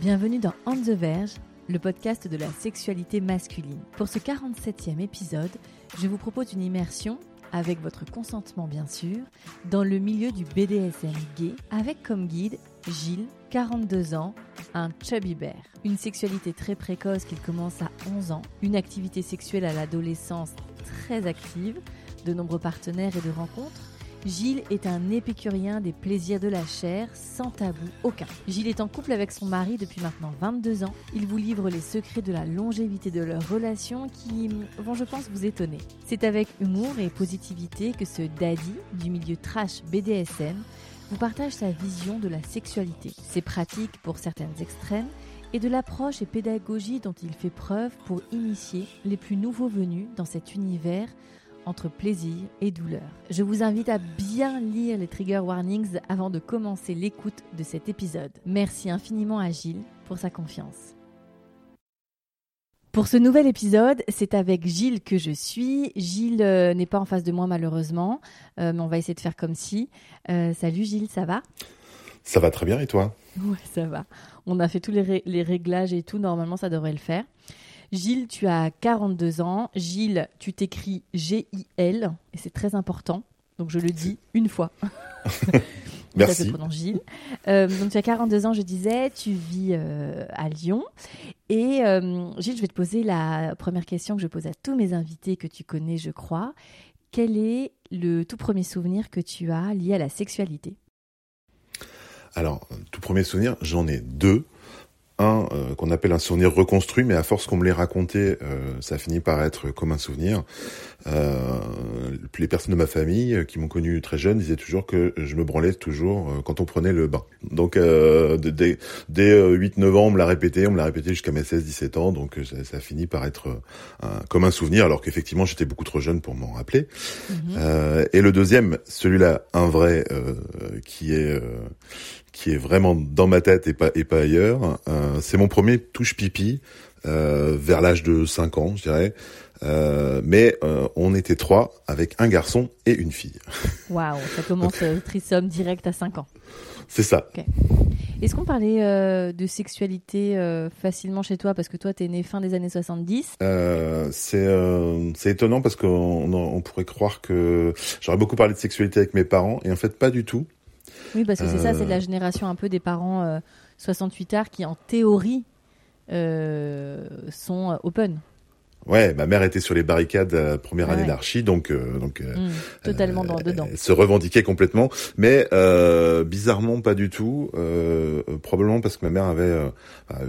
Bienvenue dans On the Verge, le podcast de la sexualité masculine. Pour ce 47e épisode, je vous propose une immersion, avec votre consentement bien sûr, dans le milieu du BDSM gay, avec comme guide Gilles, 42 ans, un chubby bear. Une sexualité très précoce qu'il commence à 11 ans, une activité sexuelle à l'adolescence très active, de nombreux partenaires et de rencontres. Gilles est un épicurien des plaisirs de la chair, sans tabou aucun. Gilles est en couple avec son mari depuis maintenant 22 ans. Il vous livre les secrets de la longévité de leur relation qui vont, je pense, vous étonner. C'est avec humour et positivité que ce daddy du milieu trash BDSM vous partage sa vision de la sexualité, ses pratiques pour certaines extrêmes et de l'approche et pédagogie dont il fait preuve pour initier les plus nouveaux venus dans cet univers entre plaisir et douleur. Je vous invite à bien lire les trigger warnings avant de commencer l'écoute de cet épisode. Merci infiniment à Gilles pour sa confiance. Pour ce nouvel épisode, c'est avec Gilles que je suis. Gilles euh, n'est pas en face de moi malheureusement, euh, mais on va essayer de faire comme si. Euh, salut Gilles, ça va? Ça va très bien et toi? Ouais, ça va. On a fait tous les, ré- les réglages et tout, normalement ça devrait le faire. Gilles, tu as 42 ans. Gilles, tu t'écris G-I-L, et c'est très important. Donc je le dis une fois. Ça se Merci. prononce Gilles. Euh, donc tu as 42 ans, je disais, tu vis euh, à Lyon. Et euh, Gilles, je vais te poser la première question que je pose à tous mes invités que tu connais, je crois. Quel est le tout premier souvenir que tu as lié à la sexualité? Alors, tout premier souvenir, j'en ai deux. Un euh, qu'on appelle un souvenir reconstruit, mais à force qu'on me l'ait raconté, euh, ça finit par être comme un souvenir. Euh, les personnes de ma famille euh, qui m'ont connu très jeune disaient toujours que je me branlais toujours euh, quand on prenait le bain. Donc, euh, dès, dès euh, 8-9 ans, on me l'a répété, on me l'a répété jusqu'à mes 16-17 ans, donc ça, ça finit par être un- comme un souvenir, alors qu'effectivement, j'étais beaucoup trop jeune pour m'en rappeler. Mhm. Euh, et le deuxième, celui-là, un vrai, euh, qui est euh, qui est vraiment dans ma tête et pas et pas ailleurs. euh, c'est mon premier touche pipi euh, vers l'âge de 5 ans, je dirais. Euh, mais on était trois avec un garçon et une fille. Waouh, ça commence trisome direct à 5 ans. C'est ça. Est-ce qu'on parlait euh, de sexualité euh, facilement chez toi? Parce que toi, t'es né fin des années 70. Euh, c'est c'est étonnant parce qu'on on, on pourrait croire que j'aurais beaucoup parlé de sexualité avec mes parents et en fait pas du tout. Oui, parce que c'est ça, c'est de la Euh. génération un peu des parents euh, 68 arts qui, en théorie, euh, sont euh, open. Ouais, ma mère était sur les barricades la première Ah année ouais. d'archi, donc donc donc euh, Mm, totalement dans, dedans. Elle se revendiquait complètement, mais euh, bizarrement pas du tout. Euh, euh, probablement parce que ma mère avait euh,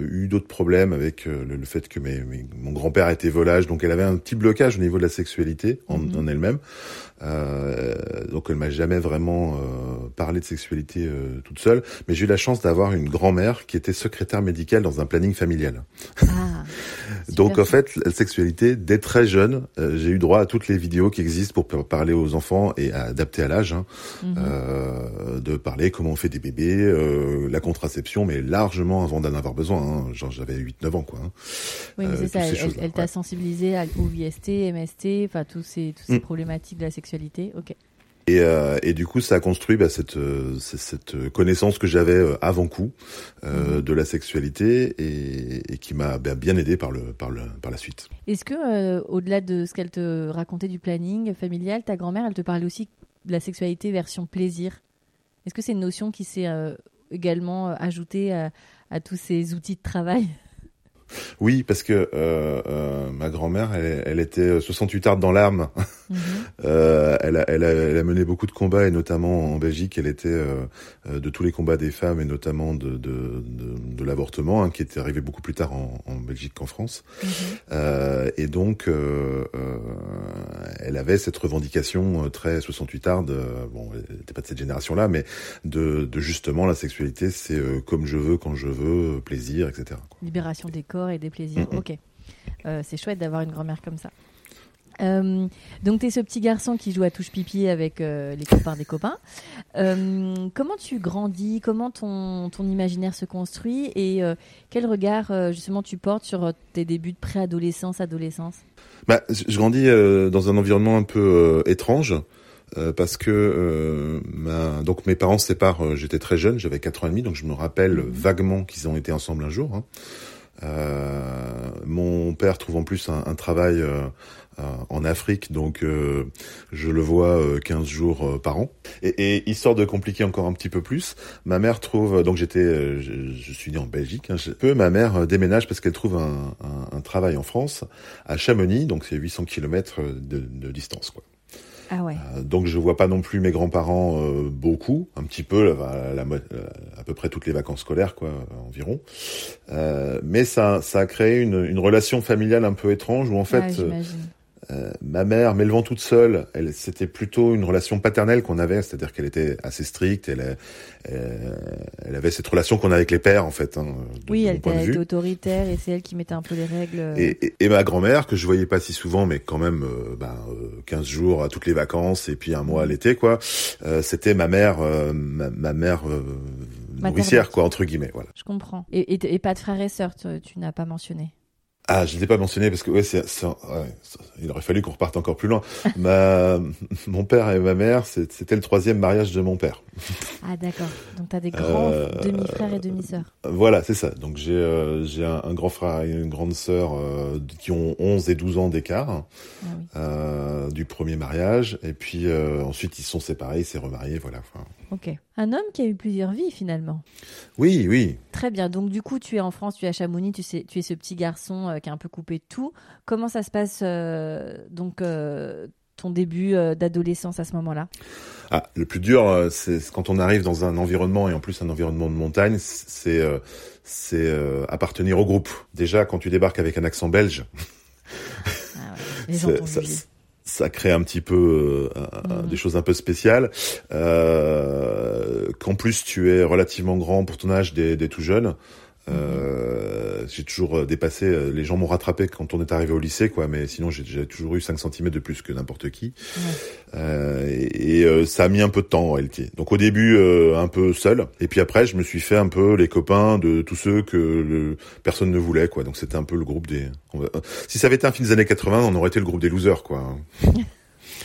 eu d'autres problèmes avec euh, le, le fait que mes, mes- mon grand-père était volage, donc elle avait un petit blocage au niveau de la sexualité en, Mhm. en elle-même. Euh, donc elle m'a jamais vraiment euh, parlé de sexualité euh, toute seule. Mais j'ai eu la chance d'avoir une grand-mère qui était secrétaire médicale dans un planning familial. Ah, Donc en fait, la sexualité, dès très jeune, euh, j'ai eu droit à toutes les vidéos qui existent pour par- parler aux enfants et à adapter à l'âge, hein, euh, de parler comment on fait des bébés, euh, la contraception, mais largement avant d'en avoir besoin. hein. Genre j'avais 8-9 ans quoi. hein. oui, c'est ça. Elle, t'a ouais. sensibilisé à, au IST, MST, enfin tous ces, toutes ces Mm. problématiques de la sexualité. Ok. Et, euh, et du coup, ça a construit bah, cette, euh, cette connaissance que j'avais euh, avant coup euh, Mhm. de la sexualité et, et qui m'a bah, bien aidé par le, par le, par la suite. Est-ce que, euh, au-delà de ce qu'elle te racontait du planning familial, ta grand-mère, elle te parlait aussi de la sexualité version plaisir? Est-ce que c'est une notion qui s'est également ajoutée à, à tous ces outils de travail? Oui, parce que euh, euh, ma grand-mère, elle, elle, était 68 arts dans l'arme. Mhm. euh, elle, a, elle, a, elle, a, mené beaucoup de combats et notamment en Belgique, elle était euh, de tous les combats des femmes et notamment de, de, de, de l'avortement, hein, qui était arrivé beaucoup plus tard en, en Belgique qu'en France. Mhm. Euh, et donc, elle avait cette revendication très 68 arts. bon, elle n'était pas de cette génération-là, mais de, de justement la sexualité, c'est comme je veux, quand je veux, plaisir, etc. Libération des corps et des plaisirs. Ok. Euh, c'est chouette d'avoir une grand-mère comme ça. Euh, donc tu es ce petit garçon qui joue à touche pipi avec euh, les copains des copains. comment tu grandis? Comment ton, ton imaginaire se construit? Et quel regard justement tu portes sur tes débuts de préadolescence, adolescence? Bah, Je grandis dans un environnement un peu étrange. parce que ma... donc mes parents se séparent, j'étais très jeune, j'avais 4 ans et demi, donc je me rappelle mmh. vaguement qu'ils ont été ensemble un jour. Hein. Euh, mon père trouve en plus un, un travail euh, euh en Afrique, donc euh, je le vois 15 jours par an. Et, et, histoire de compliquer encore un petit peu plus, ma mère trouve, donc j'étais, je, je, suis né en Belgique, hein, peu, ma mère déménage parce qu'elle trouve un, un, un, travail en France, à Chamonix, donc c'est 800 km de, de distance, quoi. Ah ouais. Euh, donc je vois pas non plus mes grands-parents euh, beaucoup, un petit peu, la, à peu près toutes les vacances scolaires quoi, environ. Euh, mais ça, ça a créé une, une, relation familiale un peu étrange où en fait, euh, ma mère, m'élevant toute seule, elle, c'était plutôt une relation paternelle qu'on avait, c'est-à-dire qu'elle était assez stricte, elle, elle, avait cette relation qu'on a avec les pères en fait. Hein, oui, elle était autoritaire et c'est elle qui mettait un peu les règles. Et, et, ma grand-mère, que je voyais pas si souvent, mais quand même, euh, ben, 15 euh, jours à toutes les vacances et puis un mois à l'été, quoi. Euh, c'était ma mère, ma, ma, mère nourricière, quoi, entre guillemets. Voilà. Je comprends. Et, et, pas de frères et sœurs, tu, tu n'as pas mentionné? Ah, je ne l'ai pas mentionné parce que ouais, c'est, ouais, il aurait fallu qu'on reparte encore plus loin. ma, mon père et ma mère, c'était le troisième mariage de mon père. Ah d'accord. Donc tu as des grands euh, demi-frères et demi-sœurs. Voilà, c'est ça. Donc j'ai euh, j'ai un, grand frère et une grande sœur euh, qui ont 11 et 12 ans d'écart ah euh, du premier mariage. Et puis ensuite ils sont séparés, ils s'est remariés, voilà. Enfin, ok. Un homme qui a eu plusieurs vies finalement. Oui, oui. Très bien. Donc du coup, tu es en France, tu es à Chamonix, tu, sais, tu es ce petit garçon euh, qui a un peu coupé tout. Comment ça se passe euh, donc euh, ton début d'adolescence à ce moment-là? Ah, Le plus dur, c'est quand on arrive dans un environnement et en plus un environnement de montagne, c'est c'est appartenir au groupe. Déjà, quand tu débarques avec un accent belge. Ah ouais ça crée un petit peu euh, mm. des choses un peu spéciales. Euh, Qu'en plus tu es relativement grand pour ton âge des, des tout jeunes. Euh, j'ai toujours euh, dépassé. Euh, les gens m'ont rattrapé quand on est arrivé au lycée, quoi. Mais sinon, j'ai toujours eu 5 cm de plus que n'importe qui. Euh, et, et ça a mis un peu de temps en réalité. Donc au début, un peu seul. Et puis après, je me suis fait un peu les copains de tous ceux que le, personne ne voulait, quoi. Donc c'était un peu le groupe des. Si ça avait été un film des années 80, on aurait été le groupe des losers, quoi.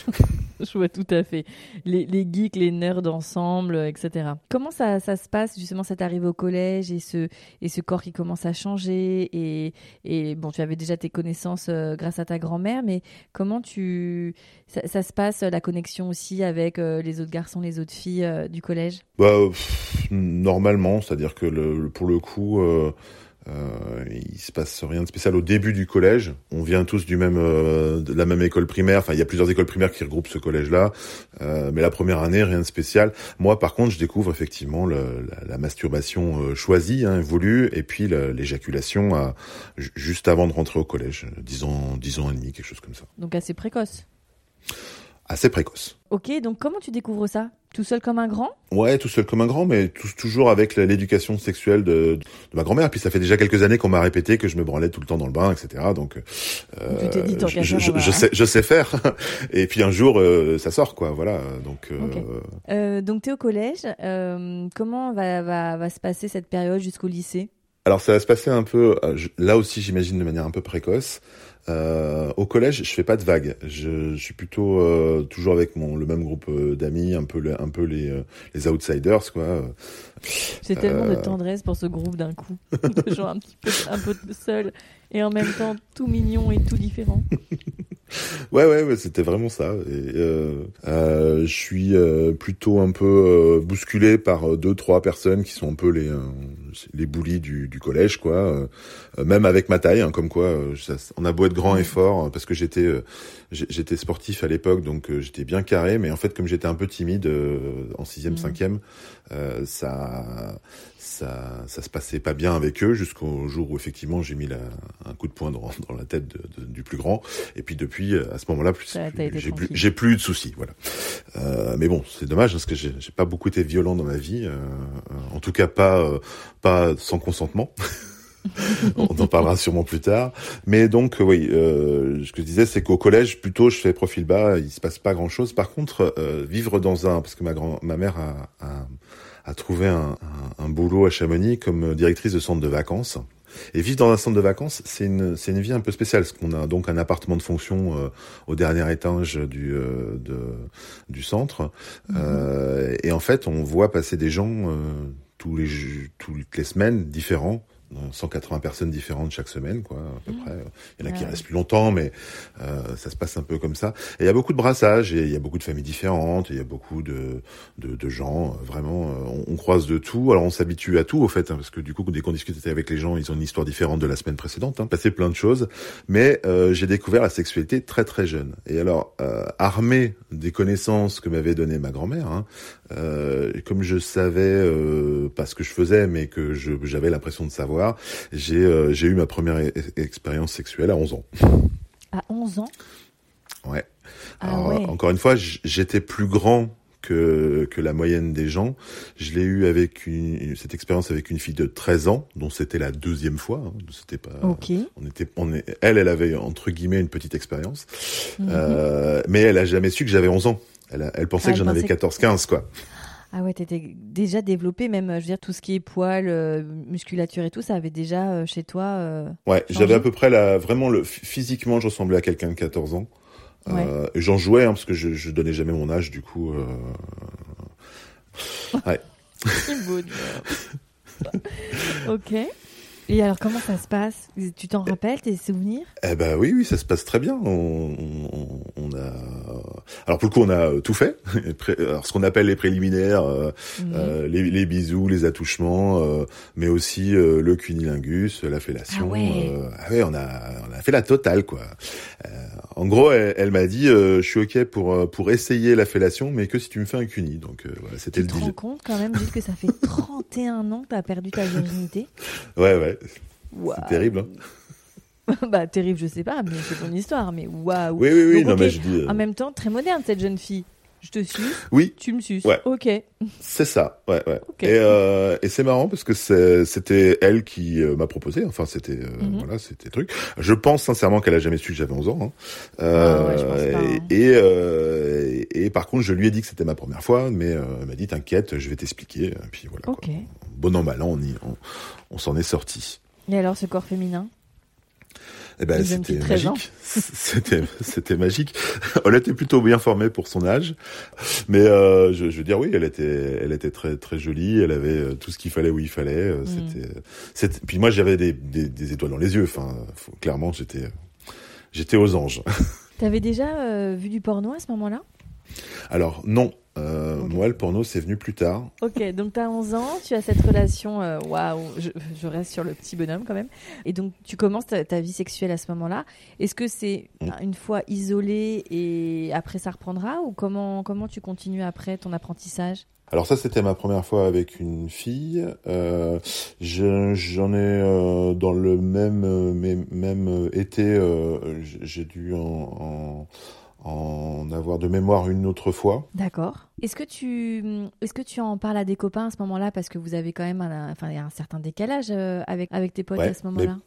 je vois tout à fait. Les, geeks, les nerds ensemble, etc. Comment ça, ça se passe justement cette arrivée au collège et ce, et ce corps qui commence à changer et, et bon, tu avais déjà tes connaissances euh, grâce à ta grand-mère, mais comment tu ça, se passe la connexion aussi avec euh, les autres garçons, les autres filles euh, du collège? Bah, Normalement, c'est-à-dire que pour le coup euh, il se passe rien de spécial au début du collège. On vient tous du même, euh, de la même école primaire. Enfin, il y a plusieurs écoles primaires qui regroupent ce collège-là. Euh, mais la première année, rien de spécial. Moi, par contre, je découvre effectivement le, la, la, masturbation euh, choisie, hein, voulue, et puis l'éjaculation juste avant de rentrer au collège, 10 ans, 10 ans et demi, quelque chose comme ça. Donc assez précoce assez précoce. Ok, donc comment tu découvres ça? Tout seul comme un grand? Ouais, tout seul comme un grand, mais toujours avec l'éducation sexuelle de, de, ma grand-mère. Puis ça fait déjà quelques années qu'on m'a répété que je me branlais tout le temps dans le bain, etc. Donc, euh, tu dit, je, je, je, sais, je sais faire. Et puis un jour, euh, ça sort, quoi. Voilà. Donc, euh... Euh, donc t'es au collège. Euh, comment va, va, va se passer cette période jusqu'au lycée? Alors ça va se passer un peu, euh, là aussi j'imagine de manière un peu précoce. Euh, au collège, je fais pas de vagues. Je, je suis plutôt euh, toujours avec mon le même groupe euh, d'amis, un peu un peu les les outsiders quoi. J'ai tellement de tendresse pour ce groupe d'un coup, de gens un petit peu, un peu seuls et en même temps tout mignon et tout différent. ouais, ouais, ouais c'était vraiment ça. Et, euh, euh, je suis euh, plutôt un peu bousculé par deux, trois personnes qui sont un peu les les boulis du, du collège, quoi. même avec ma taille, hein, comme quoi, ça, on a beau être grand et fort, parce que j'étais j'étais sportif à l'époque, donc j'étais bien carré, mais en fait, comme j'étais un peu timide en sixième, mmh. cinquième, ça ça ça se passait pas bien avec eux jusqu'au jour où effectivement j'ai mis la, un coup de poing dans, dans la tête de, du plus grand. Et puis depuis à ce moment-là, plus, j'ai plus j'ai plus eu de soucis, voilà. Euh, mais bon, c'est dommage parce que j'ai pas beaucoup été violent dans ma vie, euh, en tout cas pas euh, pas sans consentement. on en parlera sûrement plus tard. Mais donc, oui, euh, ce que je disais, c'est qu'au collège, plutôt, je fais profil bas, il se passe pas grand-chose. Par contre, euh, vivre dans un... Parce que ma, grand, ma mère a, a, a trouvé un, un, un, boulot à Chamonix comme directrice de centre de vacances. Et vivre dans un centre de vacances, c'est une, c'est une vie un peu spéciale, parce qu'on a donc un appartement de fonction euh, au dernier étage du, euh, de, du centre. Mhm. Euh, et en fait, on voit passer des gens euh, tous les, toutes les semaines différents 180 personnes différentes chaque semaine, quoi, à peu mmh. près. Il y en a qui restent plus longtemps, mais euh, ça se passe un peu comme ça. Et il y a beaucoup de brassages, et il y a beaucoup de familles différentes, il y a beaucoup de, de, de gens, euh, vraiment, euh, on, on, croise de tout. Alors on s'habitue à tout, au fait, hein, parce que du coup, dès qu'on discute avec les gens, ils ont une histoire différente de la semaine précédente, hein, passé plein de choses. Mais euh, j'ai découvert la sexualité très très jeune. Et alors, euh, armé des connaissances que m'avait donné ma grand-mère, hein, euh, comme je savais euh, pas ce que je faisais, mais que j'avais l'impression de savoir, j'ai euh, j'ai eu ma première e-, expérience sexuelle à 11 ans. À 11 ans? Ouais. Ah Alors, Encore une fois, j'étais plus grand que, que la moyenne des gens. Je l'ai eu avec une, cette expérience avec une fille de 13 ans, dont c'était la deuxième fois. Hein. C'était pas. Ok. On était, on est, elle, elle avait entre guillemets une petite expérience, mm-hmm. euh, mais elle a jamais su que j'avais 11 ans. Elle, elle pensait ah, que j'en avais 14-15, quoi. Ah ouais, t'étais déjà développé, même, je veux dire, tout ce qui est poils, euh, musculature et tout, ça avait déjà euh, chez toi. Euh, ouais, j'avais à peu près la, vraiment le, physiquement, je ressemblais à quelqu'un de 14 ans. Ouais. J'en jouais, hein, parce que je, je donnais jamais mon âge, du coup. Ouais. ok. Et alors, comment ça se passe? Tu t'en rappelles tes souvenirs? Eh ben oui, oui, ça se passe très bien. On, on, on a, alors pour le coup, on a tout fait. Alors, ce qu'on appelle les préliminaires, euh, mhm. euh, les, les, bisous, les attouchements, euh, mais aussi euh, le cunilingus, la fellation. Ah ouais. ah ouais, on a, on a fait la totale, quoi. en gros, elle, elle m'a dit, je suis ok pour pour essayer la fellation, mais que si tu me fais un cuni. Donc voilà, c'était le. Tu te rends compte quand même, que ça fait 31 ans que t'as perdu ta virginité? Ouais, ouais. C'est terrible. Hein. bah terrible, je sais pas, mais c'est ton histoire. Mais waouh. Oui, oui, oui. non, mais je dis, euh, En même temps, très moderne cette jeune fille. Je te suis. Oui. Tu me suis. Ouais. Ok. C'est ça. Ouais, ouais. Et, euh, et c'est marrant parce que c'était elle qui euh, m'a proposé. Enfin, c'était euh, mhm. voilà, c'était truc. Je pense sincèrement qu'elle a jamais su que j'avais 11 ans. Hein. Ah ouais, je pense pas, hein. Et, et, et par contre, je lui ai dit que c'était ma première fois, mais elle m'a dit t'inquiète, je vais t'expliquer. Et puis voilà. Ok. Bon an mal an, on y, on, on s'en est sorti. Et alors, ce corps féminin? Eh ben, c'était magique. c'était, c'était magique. Elle était plutôt bien formée pour son âge, mais euh, je, je, veux dire oui, elle était, elle était très très jolie. Elle avait euh, tout ce qu'il fallait où il fallait. Euh, mm. C'était, c'était. Puis moi, j'avais des, des, des, étoiles dans les yeux. Enfin, clairement, j'étais, j'étais aux anges. T'avais déjà euh, vu du porno à ce moment-là? Alors non, euh, Moi, le porno, c'est venu plus tard. Ok, donc tu as 11 ans, tu as cette relation, euh, waouh, je, je, reste sur le petit bonhomme quand même. Et donc, tu commences ta, ta vie sexuelle à ce moment-là. Est-ce que c'est mmh. une fois isolé et après ça reprendra ou comment, comment tu continues après ton apprentissage? Alors ça, c'était ma première fois avec une fille. Euh, J'en ai euh, dans le même, même été, euh, j'ai dû en, en en avoir de mémoire une autre fois. D'accord. Est-ce que tu est-ce que tu en parles à des copains à ce moment-là parce que vous avez quand même un, enfin, un certain décalage euh, avec avec tes potes à ce moment-là?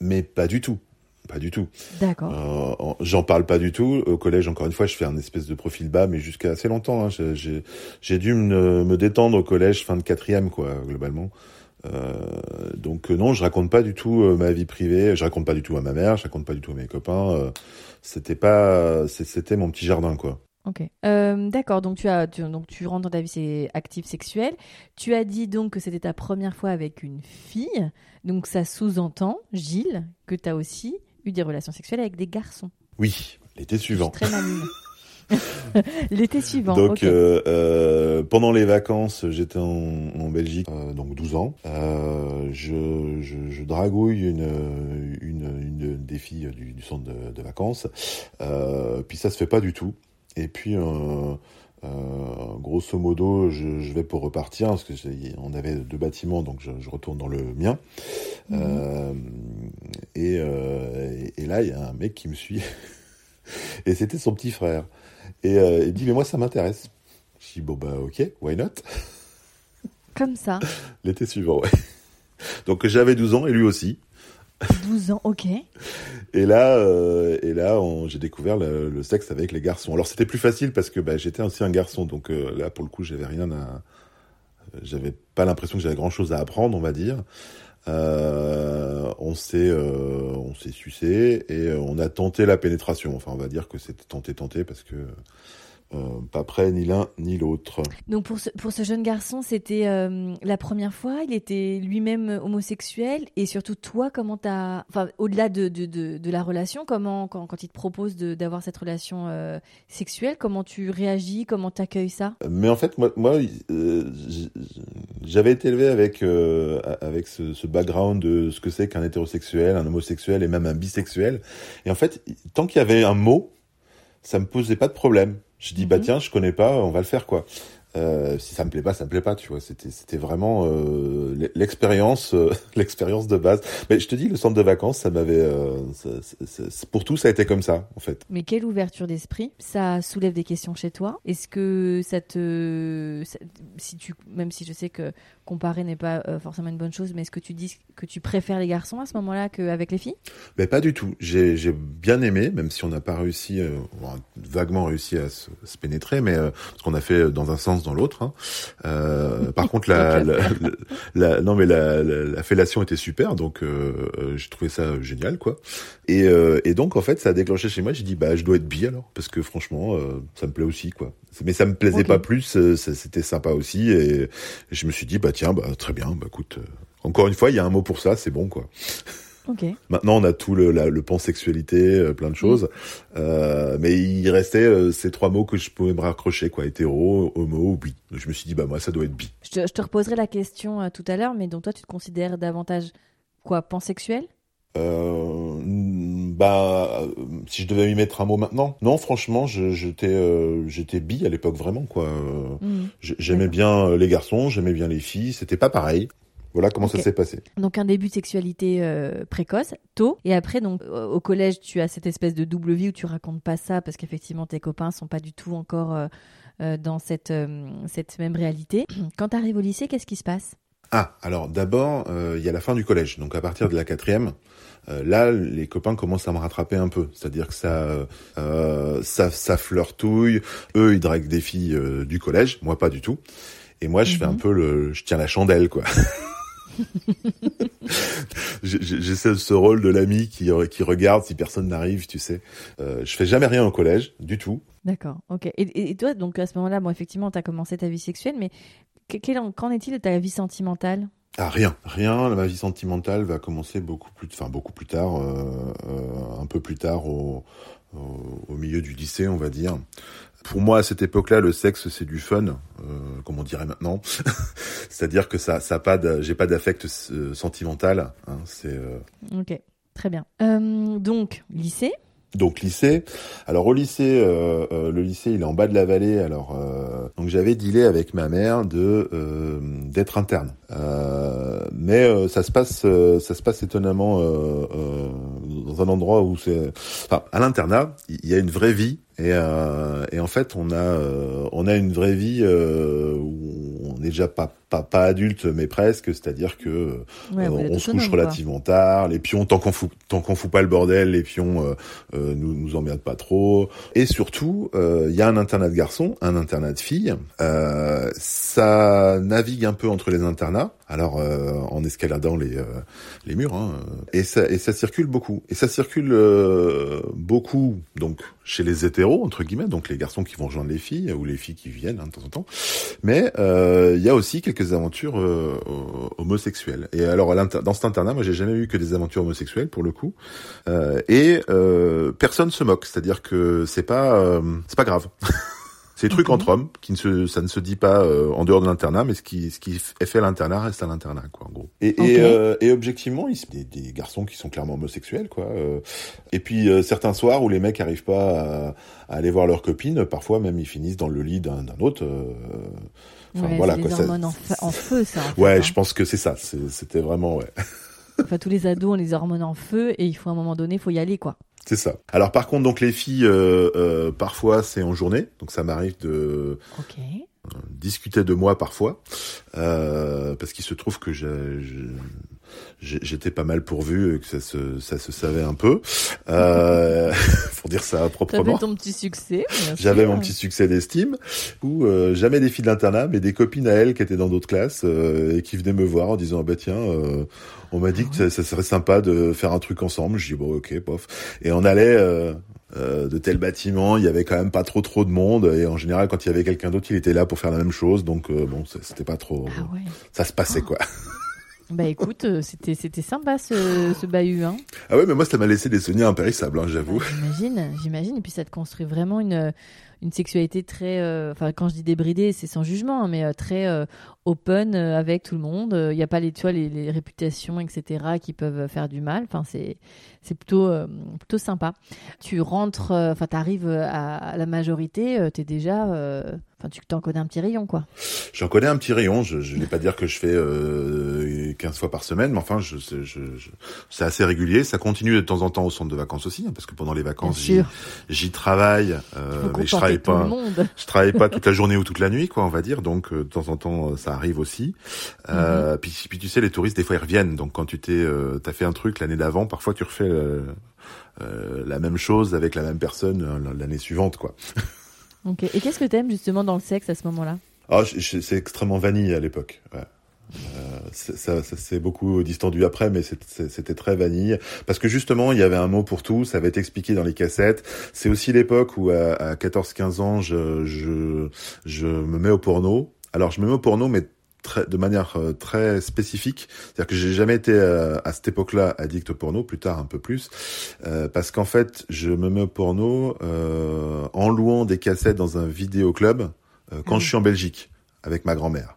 mais, mais, pas du tout. Pas du tout. D'accord. Euh, J'en parle pas du tout. Au collège, encore une fois, je fais un espèce de profil bas, mais jusqu'à assez longtemps. Hein. J'ai dû me, me, détendre au collège, fin de quatrième, quoi, globalement. Euh, donc euh, non, je raconte pas du tout euh, ma vie privée. Je raconte pas du tout à ma mère. Je raconte pas du tout à mes copains. C'était pas, c'était mon petit jardin, quoi. Ok. Euh, D'accord. Donc tu as, tu, donc tu rentres dans ta vie active sexuelle. Tu as dit donc que c'était ta première fois avec une fille. Donc ça sous-entend, Gilles, que tu as aussi eu des relations sexuelles avec des garçons. Oui, l'été suivant. Très. L'été suivant. Donc euh, euh, pendant les vacances, j'étais en, en, Belgique, euh, donc 12 ans. Je, je, je, dragouille une, une, une des filles du, du centre de, de vacances. Puis ça se fait pas du tout. Et puis grosso modo, je, je, vais pour repartir parce que on avait deux bâtiments, donc je, retourne dans le mien. Mmh. Et, et là, il y a un mec qui me suit. et c'était son petit frère. Et euh, il dit, mais moi, ça m'intéresse. Je dis, bon, bah, ok, why not? Comme ça L'été suivant, ouais. Donc, j'avais 12 ans et lui aussi. 12 ans, ok. Et là, euh, et là, j'ai découvert le, le, sexe avec les garçons. Alors, c'était plus facile parce que bah, j'étais aussi un garçon. Donc euh, là, pour le coup, j'avais rien à. J'avais pas l'impression que j'avais grand chose à apprendre, on va dire. Euh, on s'est euh, on s'est sucé et euh, on a tenté la pénétration. Enfin, on va dire que c'était tenté tenté parce que euh, pas prêt ni l'un ni l'autre. Donc pour ce, pour ce jeune garçon, c'était euh, la première fois, il était lui-même homosexuel et surtout toi, comment t'as, enfin au-delà de, de, de, de, la relation, comment quand, quand il te propose d'avoir cette relation euh, sexuelle, comment tu réagis, comment t'accueilles ça? Mais en fait, moi, moi j'avais été élevé avec avec ce, ce, background de ce que c'est qu'un hétérosexuel, un homosexuel et même un bisexuel. Et en fait, tant qu'il y avait un mot, ça me posait pas de problème. Je dis, bah mhm. tiens, je connais pas, on va le faire, quoi. Euh, si ça me plaît pas, ça me plaît pas, tu vois. C'était c'était vraiment euh, l'expérience euh, l'expérience de base. Mais je te dis, le centre de vacances, ça m'avait pour tout, ça a été comme ça, en fait. Mais quelle ouverture d'esprit Ça soulève des questions chez toi. Est-ce que ça te si tu même si je sais que comparer n'est pas forcément une bonne chose, mais est-ce que tu dis que tu préfères les garçons à ce moment-là qu'avec les filles? Mais pas du tout. J'ai bien aimé, même si on n'a pas réussi, on a vaguement réussi à se, se pénétrer, mais ce qu'on a fait dans un sens, dans l'autre. Hein. Euh, par contre, la, la, la, non mais la, la, fellation était super, donc j'ai trouvé ça génial, quoi. Et, et donc en fait, ça a déclenché chez moi. J'ai dit bah je dois être bi alors, parce que franchement, ça me plaît aussi, quoi. Mais ça me plaisait okay. pas plus, c'était sympa aussi, et je me suis dit bah tiens, bah, très bien, bah, écoute, euh, encore une fois, il y a un mot pour ça, c'est bon, quoi. Okay. Maintenant, on a tout le, la, le euh, plein de choses, mm. euh, mais il restait euh, ces trois mots que je pouvais me raccrocher, quoi, hétéro, homo, bi. Je me suis dit, bah moi, ça doit être bi. Je te, je te reposerai la question euh, tout à l'heure, mais donc toi, tu te considères davantage quoi, pansexuel? Bah, si je devais y mettre un mot maintenant, non, franchement, j'étais j'étais bi à l'époque vraiment quoi. Mmh. J'aimais bien les garçons, j'aimais bien les filles, c'était pas pareil. Voilà comment okay. ça s'est passé. Donc un début de sexualité euh, précoce, tôt, et après donc au collège tu as cette espèce de double vie où tu racontes pas ça parce qu'effectivement tes copains sont pas du tout encore euh, euh, dans cette cette même réalité. Quand tu arrives au lycée, qu'est-ce qui se passe? Ah, alors d'abord il y a la fin du collège, donc à partir de la quatrième. Euh, là, les copains commencent à me rattraper un peu. C'est-à-dire que ça, euh, ça, ça flirtouille. Eux, ils draguent des filles du collège, moi pas du tout. Et moi, je fais un peu le, je tiens la chandelle, quoi. J'essaie ce rôle de l'ami qui, qui regarde si personne n'arrive, tu sais. Euh, je fais jamais rien au collège, du tout. D'accord, ok. Et, et, toi, donc à ce moment-là, bon, effectivement, tu as commencé ta vie sexuelle, mais qu'en est-il de ta vie sentimentale? Ah rien, rien. Ma vie sentimentale va commencer beaucoup plus, enfin beaucoup plus tard, euh, euh, un peu plus tard au, au, au, milieu du lycée, on va dire. Pour moi, à cette époque-là, le sexe c'est du fun, euh, comme on dirait maintenant. C'est-à-dire que ça, ça pas, j'ai pas d'affect euh, sentimental. Hein, c'est. Euh, ok, très bien. Euh, donc lycée? Donc lycée. Alors au lycée, euh, euh, le lycée il est en bas de la vallée. Alors euh, donc j'avais dealé avec ma mère de d'être interne. Mais ça se passe ça se passe étonnamment dans un endroit où c'est enfin à l'internat il y a une vraie vie et, et en fait on a on a une vraie vie où on n'est déjà pas pas pas adulte mais presque, c'est-à-dire que on se couche relativement tard, les pions tant qu'on fout tant qu'on fout pas le bordel, les pions nous nous emmerdent pas trop. Et surtout, il y a un internat de garçons, un internat de filles. ça navigue un peu entre les internats. Alors en escaladant les les murs, hein, et ça et ça circule beaucoup. Et ça circule beaucoup donc chez les hétéros entre guillemets, donc les garçons qui vont rejoindre les filles ou les filles qui viennent hein, de temps en temps. Mais euh, il y a aussi quelques aventures euh, homosexuelles. Et alors dans cet internat, moi j'ai jamais eu que des aventures homosexuelles pour le coup. Euh, et personne se moque, c'est-à-dire que c'est pas c'est pas grave. C'est des trucs entre hommes qui ne se, ça ne se dit pas euh, en dehors de l'internat, mais ce qui, ce qui est fait à l'internat reste à l'internat, quoi, en gros. Et, et, euh, et, objectivement, il des, des garçons qui sont clairement homosexuels, quoi. Euh. et puis certains soirs où les mecs arrivent pas à, aller voir leurs copines, parfois même ils finissent dans le lit d'un autre. Enfin, voilà, quoi, les hormones en, feu, ça. En ouais, hein. je pense que c'est ça. C'était vraiment, ouais. enfin, tous les ados ont les hormones en feu et il faut à un moment donné, il faut y aller, quoi. C'est ça. Alors par contre, donc les filles, euh, euh, parfois c'est en journée, donc ça m'arrive de discuter de moi parfois, euh, parce qu'il se trouve que j'étais pas mal pourvu, que ça se, ça se savait un peu, euh, pour dire ça proprement. J'avais ton petit succès. J'avais mon petit succès d'estime, ou euh, jamais des filles de l'internat, mais des copines à elle qui étaient dans d'autres classes euh, et qui venaient me voir en disant ah bah tiens on m'a dit que ça, serait sympa de faire un truc ensemble. Je dis bon ok, pof. Et on allait euh, euh, de tel bâtiment, il y avait quand même pas trop trop de monde. Et en général, quand il y avait quelqu'un d'autre, il était là pour faire la même chose. Donc euh, bon, c'était pas trop. Ah ouais. Ça se passait quoi. Bah écoute, c'était c'était sympa ce, ce bahut. Hein. Ah ouais, mais moi ça m'a laissé des souvenirs impérissables, hein, j'avoue. j'imagine, j'imagine. Et puis ça te construit vraiment une une sexualité très, enfin quand je dis débridée, c'est sans jugement, hein, mais très open avec tout le monde. Il n'y a pas les, tu vois, les, les, réputations, etc., qui peuvent faire du mal. Enfin, c'est c'est plutôt, euh, plutôt sympa. Tu rentres, euh, enfin, tu arrives à, la majorité, euh, tu es déjà. Enfin, tu t'en connais un petit rayon, quoi. J'en connais un petit rayon. Je ne vais pas dire que je fais euh, 15 fois par semaine, mais enfin, je, je, je, c'est assez régulier. Ça continue de temps en temps au centre de vacances aussi, hein, parce que pendant les vacances, j'y travaille, euh, mais je travaille pas. Je travaille pas toute la journée ou toute la nuit, quoi, on va dire. Donc, de temps en temps, ça arrive aussi. Euh, mhm. puis, puis, tu sais, les touristes, des fois, ils reviennent. Donc, quand tu t'es, t'as fait un truc l'année d'avant, parfois, tu refais euh, euh, la même chose avec la même personne euh, l'année suivante, quoi. ok. Et qu'est-ce que t'aimes justement dans le sexe à ce moment-là? Ah, c'est extrêmement vanille à l'époque. Ouais. Euh, ça, ça s'est beaucoup distendu après, mais c'était très vanille. Parce que justement, il y avait un mot pour tout, ça avait été expliqué dans les cassettes. C'est aussi l'époque où à, à 14-15 ans, je, je, je me mets au porno. Alors, je me mets au porno, mais de manière euh, très spécifique. C'est-à-dire que j'ai jamais été euh, à cette époque-là addict au porno, plus tard un peu plus, euh, parce qu'en fait, je me mets au porno en louant des cassettes dans un vidéoclub quand ah je suis en Belgique avec ma grand-mère.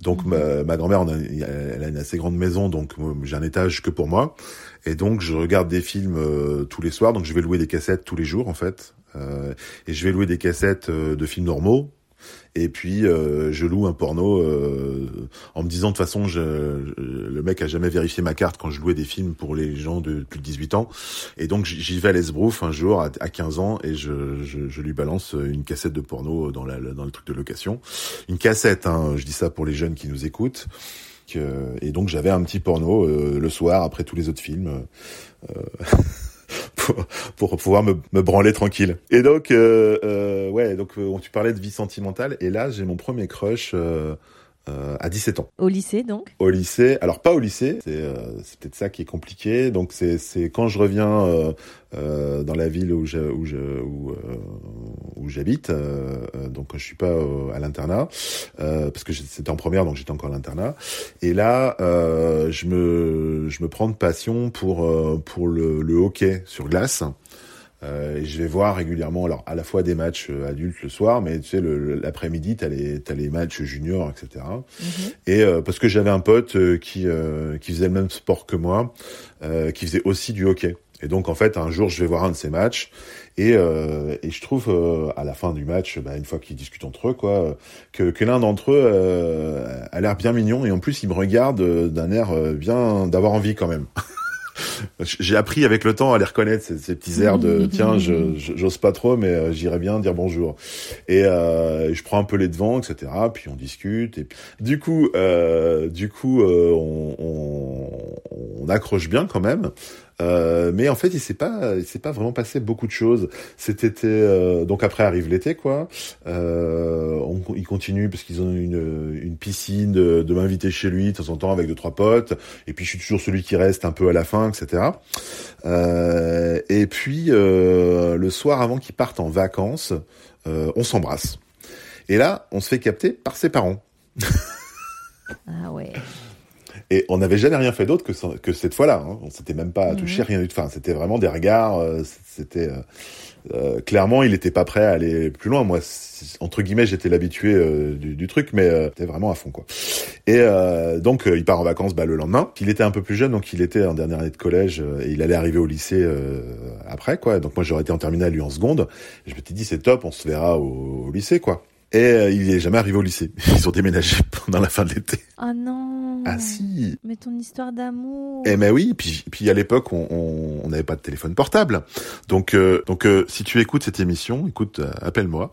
Donc ma, ma grand-mère, elle a une assez grande maison, donc j'ai un étage que pour moi, et donc je regarde des films tous les soirs. Donc je vais louer des cassettes tous les jours en fait, et je vais louer des cassettes de films normaux et puis euh, je loue un porno euh, en me disant de toute façon je, le mec a jamais vérifié ma carte quand je louais des films pour les gens de plus de 18 ans. Et donc j'y vais à l'esbrouf un jour à, 15 ans et je, je, je, lui balance une cassette de porno dans, la, dans le truc de location. Une cassette hein, je dis ça pour les jeunes qui nous écoutent et donc j'avais un petit porno euh, le soir après tous les autres films pour, pouvoir me, me, branler tranquille. Et donc, euh, euh, ouais, donc euh, tu parlais de vie sentimentale, et là j'ai mon premier crush. Euh, euh, à 17 ans. Au lycée donc? Au lycée, alors pas au lycée, c'est euh, peut-être ça qui est compliqué. Donc c'est c'est quand je reviens euh, euh dans la ville où je, où je, où, euh, où j'habite, donc je suis pas à l'internat parce que c'était en première donc j'étais encore à l'internat. Et là je me je me prends de passion pour pour le, le hockey sur glace. Euh, et je vais voir régulièrement, alors à la fois des matchs euh, adultes le soir, mais tu sais, l'après-midi, t'as les, as les matchs juniors, etc. Et mhm. euh, parce que j'avais un pote qui, qui faisait le même sport que moi, qui faisait aussi du hockey. Et donc en fait, un jour, je vais voir un de ces matchs et, et je trouve à la fin du match, bah, une fois qu'ils discutent entre eux, quoi, que, que l'un d'entre eux a l'air bien mignon et en plus il me regarde d'un air bien d'avoir envie quand même. J'ai appris avec le temps à les reconnaître ces, ces petits airs de tiens, je j'ose pas trop, mais euh, j'irais bien dire bonjour. Et euh, je prends un peu les devants, etc. Puis on discute. Et puis, du coup, euh, du coup, euh, on, on, on, accroche bien quand même. Euh, mais en fait, il s'est pas, il s'est pas vraiment passé beaucoup de choses. C'était euh, donc après arrive l'été, quoi. Euh, on, ils continuent parce qu'ils ont une, une piscine de, de m'inviter chez lui de temps en temps avec deux trois potes. Et puis je suis toujours celui qui reste un peu à la fin, etc. Euh, et puis euh, le soir avant qu'ils partent en vacances, on s'embrasse. Et là, on se fait capter par ses parents. ah ouais. Et on n'avait jamais rien fait d'autre que, que cette fois-là. Hein. On s'était même pas touché, rien du tout. Enfin, c'était vraiment des regards. Euh, c'était euh, euh, clairement, il n'était pas prêt à aller plus loin. Moi, entre guillemets, j'étais l'habitué euh, du, du, truc, mais euh, c'était vraiment à fond, quoi. Et donc, il part en vacances bah, le lendemain. Il était un peu plus jeune, donc il était en dernière année de collège et il allait arriver au lycée après, quoi. Donc moi, j'aurais été en terminale, lui en seconde. Et je me suis dit, c'est top, on se verra au, au lycée, quoi. Et euh, il est jamais arrivé au lycée. Ils ont déménagé pendant la fin de l'été. Ah oh non. Ah si. Mais ton histoire d'amour. Eh mais oui, puis puis à l'époque on n'avait pas de téléphone portable. Donc euh, donc euh, si tu écoutes cette émission, écoute, appelle-moi.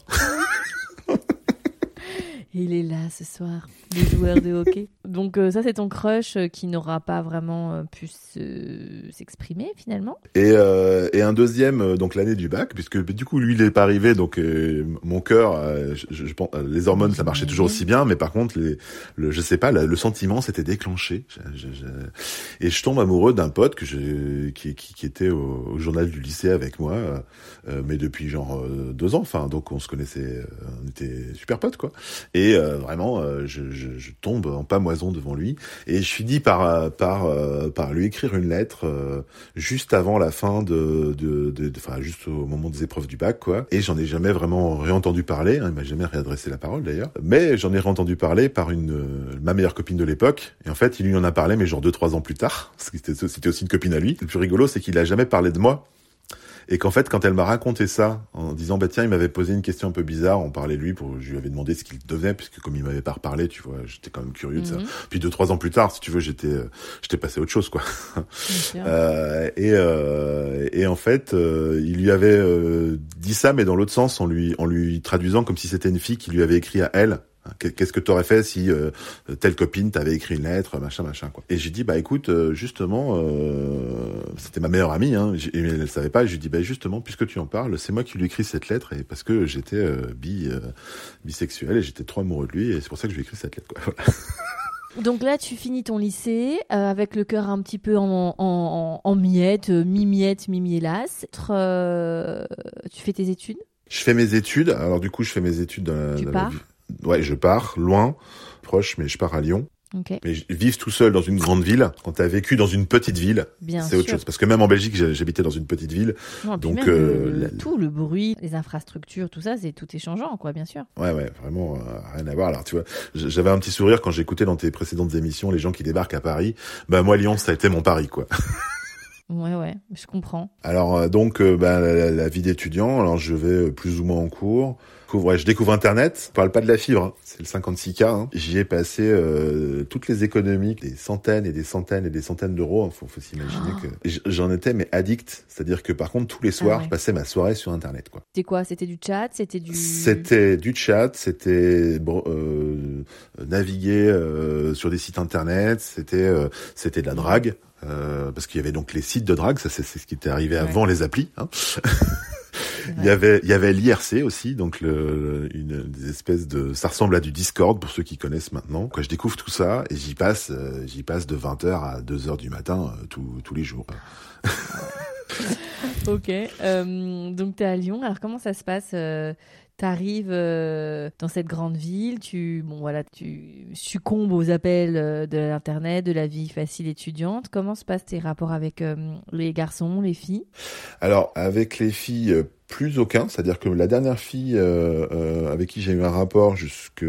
il est là ce soir, le joueur de hockey. Donc euh, ça, c'est ton crush euh, qui n'aura pas vraiment euh, pu s'exprimer finalement. Et, et un deuxième, donc l'année du bac, puisque du coup lui il est pas arrivé, donc mon cœur, je, je, pense, les hormones ça marchait toujours aussi bien, mais par contre les, le, je sais pas, le sentiment s'était déclenché. Je, et je tombe amoureux d'un pote que je, qui, qui, qui était au, au, journal du lycée avec moi, mais depuis genre deux ans. Enfin donc on se connaissait, on était super potes quoi. Et euh, vraiment, euh, je, je, je, tombe en pamoison devant lui. Et je finis par euh, par par lui écrire une lettre juste avant la fin de, de, enfin juste au moment des épreuves du bac, quoi. Et j'en ai jamais vraiment réentendu parler. Hein, il m'a jamais réadressé la parole d'ailleurs. Mais j'en ai réentendu parler par une ma meilleure copine de l'époque. Et en fait, il lui en a parlé, mais genre deux trois ans plus tard. C'était aussi une copine à lui. Le plus rigolo, c'est qu'il a jamais parlé de moi et qu'en fait, quand elle m'a raconté ça, en disant bah tiens, il m'avait posé une question un peu bizarre, on parlait de lui, pour, je lui avais demandé ce qu'il devenait, puisque comme il m'avait pas reparlé, tu vois, j'étais quand même curieux de ça. Mhm. Puis deux trois ans plus tard, si tu veux, j'étais j'étais passé à autre chose, quoi. euh, et euh, et en fait, euh, il lui avait euh, dit ça, mais dans l'autre sens, en lui en lui traduisant comme si c'était une fille qui lui avait écrit à elle Qu'est-ce que tu aurais fait si euh, telle copine t'avait écrit une lettre, machin, machin, quoi. Et j'ai dit, bah écoute, euh, justement, euh, c'était ma meilleure amie, hein, et elle ne savait pas. Et je lui dis, bah justement, puisque tu en parles, c'est moi qui lui écris cette lettre, et parce que j'étais euh, bi, bisexuel et j'étais trop amoureux de lui, et c'est pour ça que je lui ai écrit cette lettre, quoi. Donc là, tu finis ton lycée avec le cœur un petit peu en, en, en miettes, mi-miettes, mi-mielas. tu fais tes études? Je fais mes études. Alors du coup, je fais mes études dans la, tu dans pars? Ouais, je pars loin, proche, mais je pars à Lyon. Okay. Mais vivre tout seul dans une grande ville, quand tu as vécu dans une petite ville, c'est autre chose. Parce que même en Belgique, j'habitais dans une petite ville. Non, donc même euh, le, le, tout, le bruit, les infrastructures, tout ça, c'est tout est changeant, quoi, bien sûr. Ouais, ouais, vraiment euh, rien à voir. Alors, tu vois, j'avais un petit sourire quand j'écoutais dans tes précédentes émissions les gens qui débarquent à Paris. Bah moi, Lyon, ça a été mon Paris, quoi. Ouais, ouais, je comprends. Alors euh, donc, euh, bah, la, la, vie d'étudiant, alors je vais plus ou moins en cours. Ouais, je découvre Internet. Je parle pas de la fibre, hein. c'est le 56K. Hein. J'y ai passé euh, toutes les économies, des centaines et des centaines et des centaines d'euros. Faut, faut s'imaginer oh. que j'en étais mais addict. C'est-à-dire que par contre tous les soirs, ah ouais. je passais ma soirée sur Internet. Quoi. C'était quoi? C'était du chat? C'était du C'était du chat. C'était euh, naviguer euh, sur des sites Internet. C'était euh, c'était de la drague. Euh, parce qu'il y avait donc les sites de drague, ça c'est ce qui était arrivé ouais. avant les applis. Hein. il y avait il y avait l'IRC aussi, donc le, une des espèces de ça ressemble à du Discord pour ceux qui connaissent maintenant. Quoi, je découvre tout ça et j'y passe euh, j'y passe de 20h à 2h du matin euh, tous tous les jours. ok, euh, donc tu es à Lyon. Alors comment ça se passe tu arrives euh, dans cette grande ville, tu bon voilà, tu succombes aux appels euh, de l'internet, de la vie facile étudiante. Comment se passent tes rapports avec euh, les garçons, les filles? Alors avec les filles plus aucun, c'est-à-dire que la dernière fille euh, avec qui j'ai eu un rapport jusque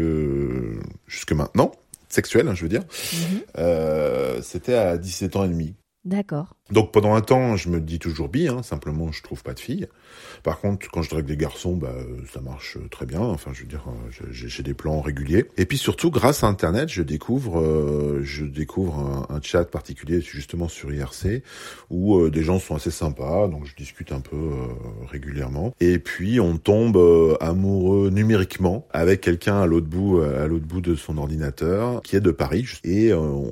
jusque maintenant, sexuel, hein, je veux dire, mm -hmm. c'était à 17 ans et demi. D'accord. Donc pendant un temps, je me dis toujours bi, hein, simplement je trouve pas de filles. Par contre, quand je drague des garçons, bah ça marche très bien. Enfin, je veux dire, euh, j'ai des plans réguliers. Et puis surtout, grâce à Internet, je découvre, euh, je découvre un, chat particulier justement sur IRC où euh, des gens sont assez sympas, donc je discute un peu régulièrement. Et puis on tombe amoureux numériquement avec quelqu'un à l'autre bout, à l'autre bout de son ordinateur, qui est de Paris, et on,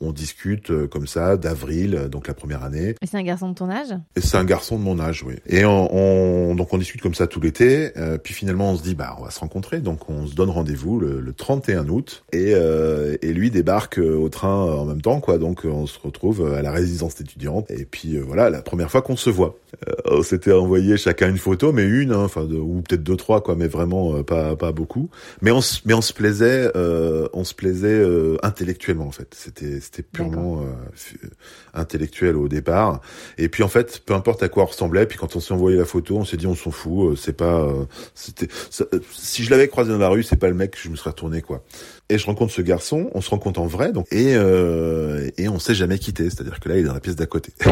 on discute comme ça d'avril, donc première année. Et c'est un garçon de ton âge? Et c'est un garçon de mon âge, oui. Et on, donc on discute comme ça tout l'été. Euh, puis finalement on se dit bah on va se rencontrer. Donc on se donne rendez-vous le, 31 août. Et, euh, et lui débarque euh, au train en même temps, quoi. Donc on se retrouve à la résidence étudiante. Et puis voilà, la première fois qu'on se voit. on s'était envoyé chacun une photo, mais une, hein, enfin ou peut-être deux trois, quoi, mais vraiment pas pas beaucoup. Mais on mais on se plaisait, on se plaisait intellectuellement en fait. C'était c'était purement intellectuel au départ. Et puis en fait, peu importe à quoi on ressemblait, puis quand on s'est envoyé la photo, on s'est dit on s'en fout, euh, c'est pas, euh, c'était, euh, si je l'avais croisé dans la rue, c'est pas le mec que je me serais retourné quoi. Et je rencontre ce garçon, on se rencontre en vrai, donc et et on s'est jamais quitté, c'est-à-dire que là il est dans la pièce d'à côté.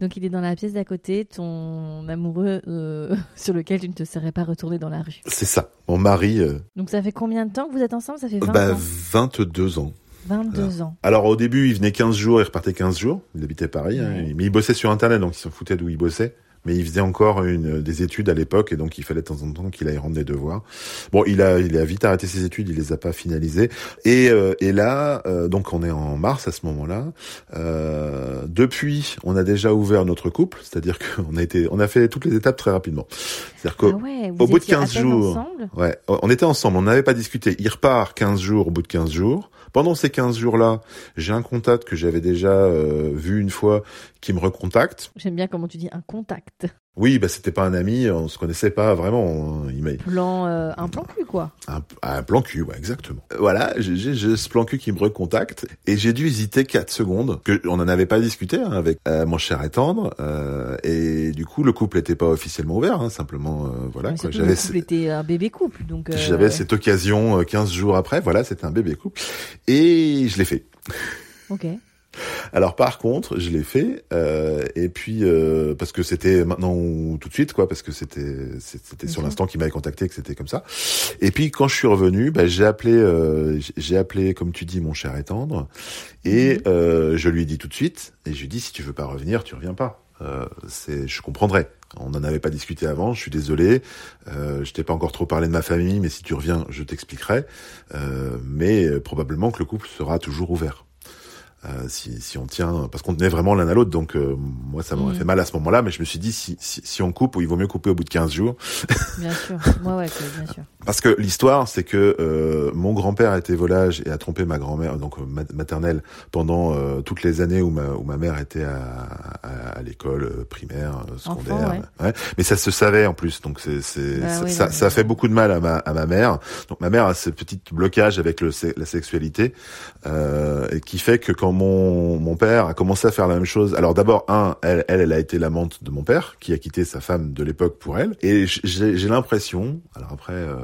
Donc il est dans la pièce d'à côté, ton amoureux sur lequel tu ne te serais pas retourné dans la rue. C'est ça, mon mari. Donc ça fait combien de temps que vous êtes ensemble? Ça fait 20 bah, ans 22 ans. 22 ans. Alors au début, il venait 15 jours, il repartait 15 jours. Il habitait Paris, hein, mais il bossait sur Internet, donc il s'en foutait d'où il bossait. Mais il faisait encore une, des études à l'époque, et donc il fallait de temps en temps qu'il aille rendre des devoirs. Bon, il a, il a vite arrêté ses études, il les a pas finalisées. Et, euh, et là, euh, donc on est en mars à ce moment-là. Euh, depuis, on a déjà ouvert notre couple, c'est-à-dire qu'on a été, on a fait toutes les étapes très rapidement. C'est-à-dire qu'au ah au bout de 15 jours, ouais, on était ensemble, on n'avait pas discuté. Il repart 15 jours au bout de 15 jours. Pendant ces 15 jours-là, j'ai un contact que j'avais déjà euh, vu une fois qui me recontacte. J'aime bien comment tu dis un contact. Oui, bah c'était pas un ami, on se connaissait pas vraiment. Il plan, euh, un plan cul quoi. Un, plan cul, ouais, exactement. Voilà, j'ai ce plan cul qui me recontacte et j'ai dû hésiter 4 secondes. Que on en avait pas discuté hein, avec euh, mon cher et tendre euh, et du coup le couple était pas officiellement ouvert, hein, simplement voilà. Quoi. J'avais le couple était un bébé couple, donc. J'avais cette occasion 15 jours après, voilà, c'était un bébé couple et je l'ai fait. Ok. Alors par contre, je l'ai fait euh, et puis euh, parce que c'était maintenant ou tout de suite quoi, parce que c'était c'était sur l'instant qu'il m'avait contacté que c'était comme ça. Et puis quand je suis revenu, bah, j'ai appelé euh, j'ai appelé comme tu dis mon cher et tendre et mhm. je lui ai dit tout de suite et je lui ai dit si tu veux pas revenir, tu reviens pas. c'est je comprendrais. On n'en avait pas discuté avant, je suis désolé. Euh, je t'ai pas encore trop parlé de ma famille, mais si tu reviens, je t'expliquerai. mais probablement que le couple sera toujours ouvert. Euh, si, si on tient, parce qu'on tenait vraiment l'un à l'autre, donc euh, moi ça m'aurait mm. fait mal à ce moment-là, mais je me suis dit si, si, si, on coupe, il vaut mieux couper au bout de 15 jours. Bien sûr, moi ouais, bien sûr. Parce que l'histoire, c'est que euh, mon grand-père a été volage et a trompé ma grand-mère, donc maternelle, pendant toutes les années où ma, où ma mère était à, à, l'école primaire, secondaire. ouais. Mais ça se savait en plus, donc c'est, c'est bah ça, ça, fait beaucoup de mal à ma, à ma mère. Donc ma mère a ce petit blocage avec le, la sexualité, et qui fait que quand mon, mon père a commencé à faire la même chose. Alors d'abord, un, elle, elle, elle a été l'amante de mon père, qui a quitté sa femme de l'époque pour elle. Et j'ai l'impression, alors après, euh,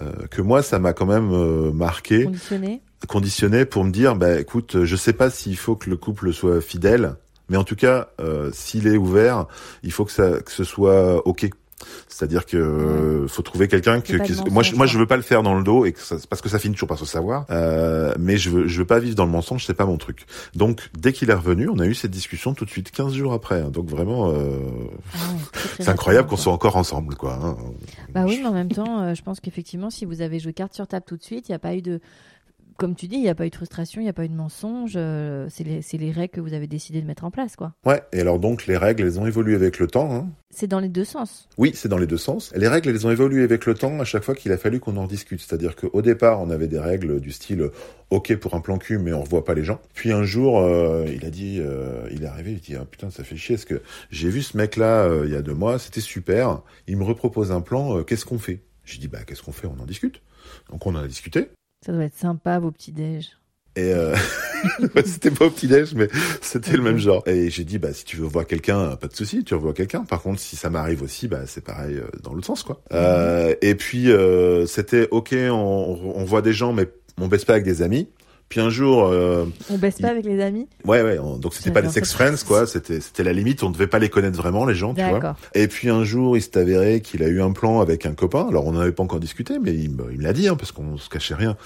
euh, que moi, ça m'a quand même euh, marqué, conditionné. conditionné pour me dire, bah écoute, je sais pas s'il faut que le couple soit fidèle, mais en tout cas, s'il est ouvert, il faut que ça, que ce soit ok c'est-à-dire que euh, faut trouver quelqu'un que, moi je, moi je veux pas le faire dans le dos et que parce que ça finit toujours par se savoir. Euh, mais je veux je veux pas vivre dans le mensonge, c'est pas mon truc. Donc dès qu'il est revenu, on a eu cette discussion tout de suite 15 jours après. Hein. donc vraiment euh, ah c'est incroyable qu'on soit encore ensemble quoi. Hein. Bah oui, mais en même temps, euh, je pense qu'effectivement si vous avez joué carte sur table tout de suite, il n'y a pas eu de comme tu dis, il n'y a pas eu de frustration, il n'y a pas eu de mensonge. Euh, c'est les, les, règles que vous avez décidé de mettre en place, quoi. Ouais. Et alors donc les règles, elles ont évolué avec le temps. Hein. C'est dans les deux sens. Oui, c'est dans les deux sens. Les règles, elles ont évolué avec le temps à chaque fois qu'il a fallu qu'on en discute. C'est-à-dire qu'au départ, on avait des règles du style OK pour un plan cul, mais on revoit pas les gens. Puis un jour, euh, il a dit, euh, il est arrivé, il dit ah, putain, ça fait chier, parce que j'ai vu ce mec-là il y a deux mois, c'était super. Il me repropose un plan. qu'est-ce qu'on fait? J'ai dit bah qu'est-ce qu'on fait? On en discute. Donc on en a discuté. Ça doit être sympa vos petits déj. Et euh... c'était pas au petit-déj, mais c'était le même genre. Et j'ai dit, bah, si tu veux voir quelqu'un, pas de souci, tu revois quelqu'un. Par contre, si ça m'arrive aussi, bah, c'est pareil euh, dans l'autre sens, quoi. Euh, et puis, euh, c'était, ok, on, on, voit des gens, mais on baisse pas avec des amis. Puis un jour, euh, On baisse pas avec les amis ouais, ouais, on- donc c'était pas des sex friends, quoi. C'était, c'était la limite. On devait pas les connaître vraiment, les gens, tu vois. D'accord. Et puis un jour, il s'est avéré qu'il a eu un plan avec un copain. Alors on n'avait pas encore discuté, mais il me, l'a dit, hein, parce qu'on se cachait rien.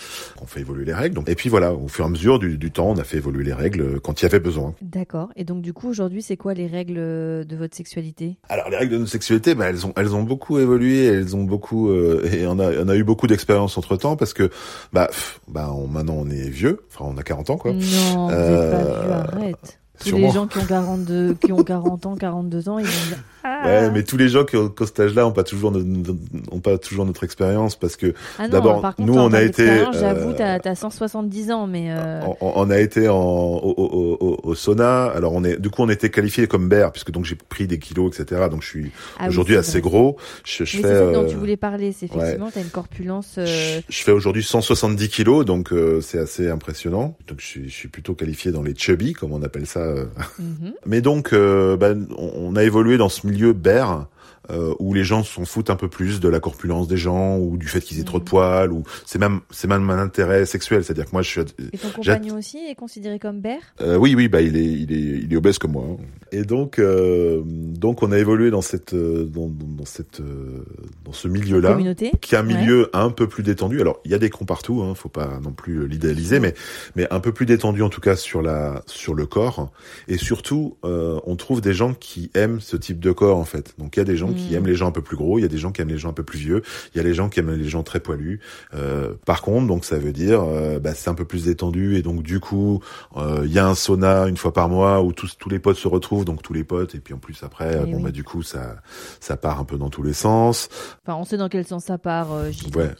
On fait évoluer les règles. Donc, et puis voilà, au fur et à mesure du, du temps, on a fait évoluer les règles euh, quand il y avait besoin. D'accord. Et donc du coup aujourd'hui c'est quoi les règles de votre sexualité? Alors les règles de notre sexualité, bah, elles ont elles ont beaucoup évolué, elles ont beaucoup euh, et on a on a eu beaucoup d'expérience entre temps parce que bah pff, bah on, maintenant on est vieux, enfin on a 40 ans quoi. Non, Euh, pas vieux, arrête. Tous sûrement. les gens qui ont 42, qui ont 40 ans, 42 ans, ils vont dire ah, Ouais, mais tous les gens qui ont, qui ont cet âge-là ont pas toujours no- no- ont pas toujours notre expérience parce que ah non, d'abord, nous, on a été, d'expérience, J'avoue, euh, t'as t'as 170 ans, mais euh, on, on a été en au, au, au, au sauna. Alors on est du coup on était qualifié comme bear puisque donc j'ai pris des kilos etc. Donc je suis ah aujourd'hui assez vrai. gros. Je, je Mais fais c'est ça dont euh, tu voulais parler, c'est effectivement, t'as une corpulence. euh, Je, je fais aujourd'hui 170 kilos, donc euh, c'est assez impressionnant. Donc je suis, je suis plutôt qualifié dans les chubby, comme on appelle ça. Euh. mhm. Mais donc, euh, ben, on, on a évolué dans ce milieu bear. Euh, où les gens s'en foutent un peu plus de la corpulence des gens ou du fait qu'ils aient trop de Mhm. poils ou c'est même c'est même un intérêt sexuel c'est à dire que moi je suis Et ton J'ai- compagnon aussi est considéré comme bear? Euh, oui oui bah il est il est il est obèse comme moi hein. et donc euh, donc on a évolué dans cette euh, dans, dans, cette euh, dans ce milieu là Communauté qui est un milieu un peu plus détendu. Alors, il y a des cons partout, hein, faut pas non plus l'idéaliser, mais mais un peu plus détendu en tout cas sur la sur le corps. Et surtout, euh, on trouve des gens qui aiment ce type de corps en fait. Donc, il y a des gens qui Mm. aiment les gens un peu plus gros, il y a des gens qui aiment les gens un peu plus vieux, il y a les gens qui aiment les gens très poilus. Euh, par contre, donc ça veut dire, euh, bah, c'est un peu plus détendu et donc du coup, euh, il y a un sauna une fois par mois où tous tous les potes se retrouvent, donc tous les potes et puis en plus après, Eh euh, bon oui. bah du coup ça ça part un peu dans tous les sens. Enfin, on sait dans quel sens ça part, euh. Ouais,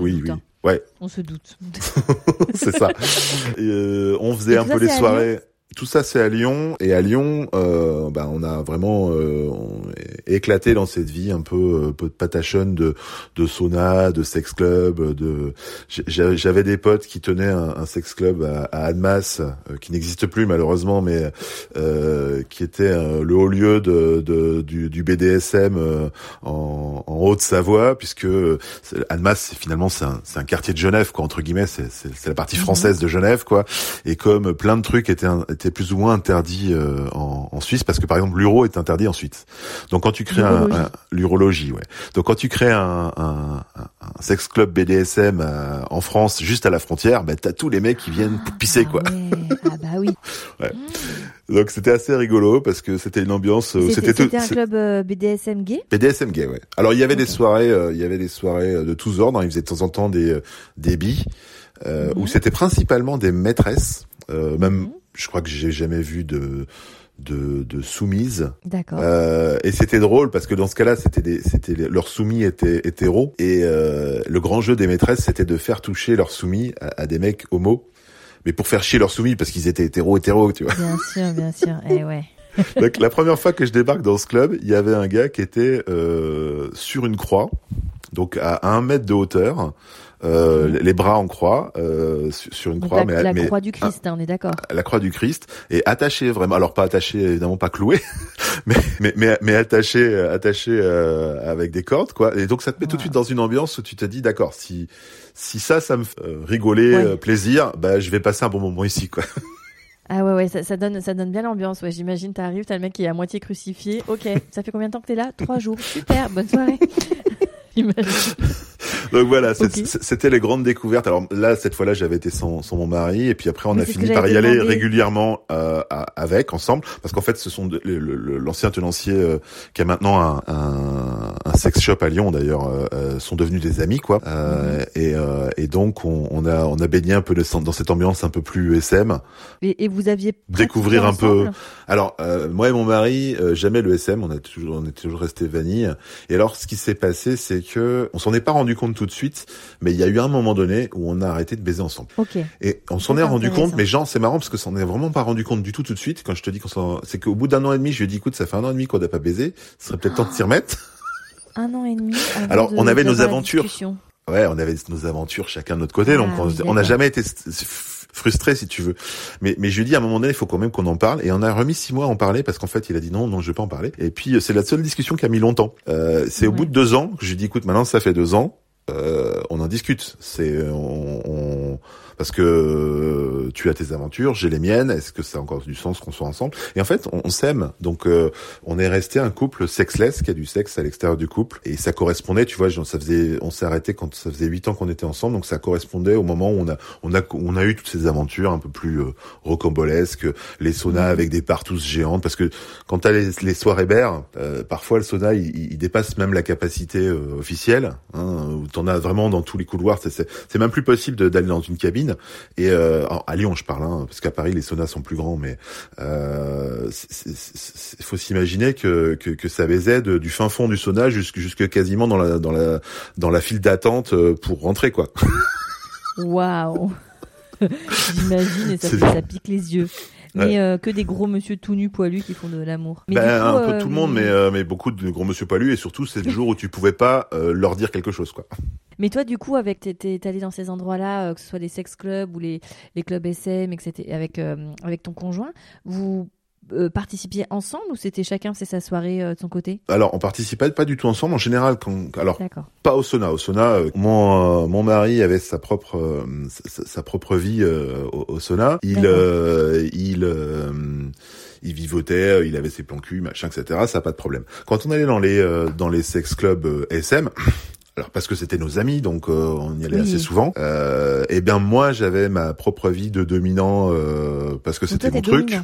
oui, doute, oui. hein. Ouais, On se doute. c'est ça. Et, euh, on faisait Et un peu les soirées. Tout ça, c'est à Lyon. Et à Lyon, euh, bah, on a vraiment euh, on éclaté dans cette vie un peu, euh, peu de patachonne de, de sauna, de sex club. De J'a- j'avais des potes qui tenaient un, un sex club à, à Annemasse, euh, qui n'existe plus malheureusement, mais euh, qui était euh, le haut lieu de, de- du, du BDSM euh, en, en Haute-Savoie, puisque c'est finalement c'est un, un quartier de Genève, quoi entre guillemets, c'est la partie Mhm. française de Genève, quoi. Et comme plein de trucs étaient, un- étaient plus ou moins interdits euh, en, en Suisse, parce que par exemple l'uro est interdit en Suisse. Donc quand tu crées un, L'urologie. un- ouais. Donc quand tu crées un, un, sex club BDSM euh, en France, juste à la frontière, bah t'as tous les mecs qui viennent pisser, Ah quoi. ouais. Ah bah oui. Donc c'était assez rigolo parce que c'était une ambiance. euh, C'était tout- un c'est- club euh, BDSM gay? BDSM gay, ouais. Alors il y avait des soirées, euh, il y avait des soirées de tous ordres. hein. Ils faisaient de temps en temps des des billes, euh, Mhm. où c'était principalement des maîtresses. Euh, même, Mhm. Je crois que j'ai jamais vu de de, de soumises. D'accord. Euh, et c'était drôle parce que dans ce cas-là, c'était c'était leurs soumis étaient hétéros et euh, le grand jeu des maîtresses, c'était de faire toucher leurs soumis à, à des mecs homos, mais pour faire chier leurs soumis parce qu'ils étaient hétéros hétéros, tu vois. Bien sûr, bien sûr. Eh ouais. Donc la première fois que je débarque dans ce club, il y avait un gars qui était euh, sur une croix, donc à un mètre de hauteur, euh, les bras en croix, euh, sur une Donc croix, la, mais, la mais croix du Christ, hein, on est d'accord. la croix du Christ, et attaché vraiment, alors pas attaché évidemment pas cloué, mais mais mais, mais attaché attaché euh, avec des cordes quoi. Et donc ça te met tout de suite dans une ambiance où tu te dis d'accord si si ça ça me fait euh, rigoler, Ouais. euh, plaisir, bah je vais passer un bon moment ici quoi. Ah ouais, ouais, ça, ça donne, ça donne bien l'ambiance. Ouais, j'imagine, t'arrives, t'as le mec qui est à moitié crucifié. Ok, ça fait combien de temps que t'es là? Trois jours. Super, bonne soirée. J'imagine. Donc voilà, c'était les grandes découvertes. Alors là, cette fois-là, j'avais été sans, sans mon mari, et puis après, on Mais a fini par y aller régulièrement euh, avec, ensemble, parce qu'en fait, ce sont l'ancien tenancier euh, qui a maintenant un, un, un sex shop à Lyon, d'ailleurs, euh, euh, sont devenus des amis, quoi. Euh, et, euh, et donc, on, on a on a baigné un peu dans cette ambiance un peu plus SM. Et, et vous aviez Découvrir un peu. Alors, euh, moi et mon mari, euh, jamais le SM, on a toujours, on est toujours resté vanille. Et alors, ce qui s'est passé, c'est que on s'en est pas rendu compte tout de suite, mais il y a eu un moment donné où on a arrêté de baiser ensemble. Et on s'en est rendu compte, mais genre, c'est marrant parce que s'en est vraiment pas rendu compte du tout tout de suite. Quand je te dis qu'on s'en, c'est qu'au bout d'un an et demi, je lui ai dit, écoute, ça fait un an et demi qu'on n'a pas baisé, ce serait peut-être temps de s'y remettre. Un an et demi. Alors, de- on avait nos aventures. Ouais, on avait nos aventures chacun de notre côté, donc Ah on oui, on n'a jamais été st- f- frustrés si tu veux. Mais mais je lui dit à un moment donné, il faut quand même qu'on en parle, et on a remis six mois à en parler parce qu'en fait, il a dit non, non, je vais pas en parler. Et puis c'est la seule discussion qui a mis longtemps. Euh, c'est au bout de deux ans que je lui dit, écoute, maintenant ça fait deux ans, euh, on en discute. C'est on, on- parce que euh, tu as tes aventures, j'ai les miennes. Est-ce que ça a encore du sens qu'on soit ensemble? Et en fait, on, s'aime. Donc, euh, on est resté un couple sexless, qui a du sexe à l'extérieur du couple, et ça correspondait. Tu vois, ça faisait, on s'est arrêté quand ça faisait huit ans qu'on était ensemble, donc ça correspondait au moment où on a, on a, on a eu toutes ces aventures un peu plus euh, rocambolesques, les saunas mmh. avec des partous géantes, parce que quand t'as les, les soirées bères, parfois le sauna il, il, dépasse même la capacité officielle. Hein, où t'en as vraiment dans tous les couloirs. C'est même plus possible d'aller dans une cabine. Et euh, à Lyon, je parle, hein, parce qu'à Paris, les saunas sont plus grands, mais euh, il faut s'imaginer que, que, que, ça baisait de, du fin fond du sauna jusque, jusque quasiment dans la, dans la, dans la file d'attente euh, pour rentrer, quoi. Waouh. J'imagine et ça, ça pique les yeux mais euh, que des gros monsieur tout nus poilus qui font de l'amour. Ben, un peu tout le monde, mais euh, mais beaucoup de gros monsieur poilus et surtout c'est le jour où tu pouvais pas euh, leur dire quelque chose quoi. Mais toi du coup avec t'es allé dans ces endroits-là, que ce soit les sex clubs ou les les clubs SM, etc. Avec avec ton conjoint, vous euh, participiez ensemble ou c'était chacun faisait sa soirée euh, de son côté? Alors on participait pas du tout ensemble en général quand alors pas au sauna au sauna euh, mon mon mari avait sa propre sa, propre vie au, sauna il il il vivotait, il avait ses plans cul, machin, etc. Ça pas de problème. Quand on allait dans les dans les sex clubs SM, alors parce que c'était nos amis, donc on y allait assez souvent. Euh, et eh bien moi j'avais ma propre vie de dominant parce que c'était mon truc.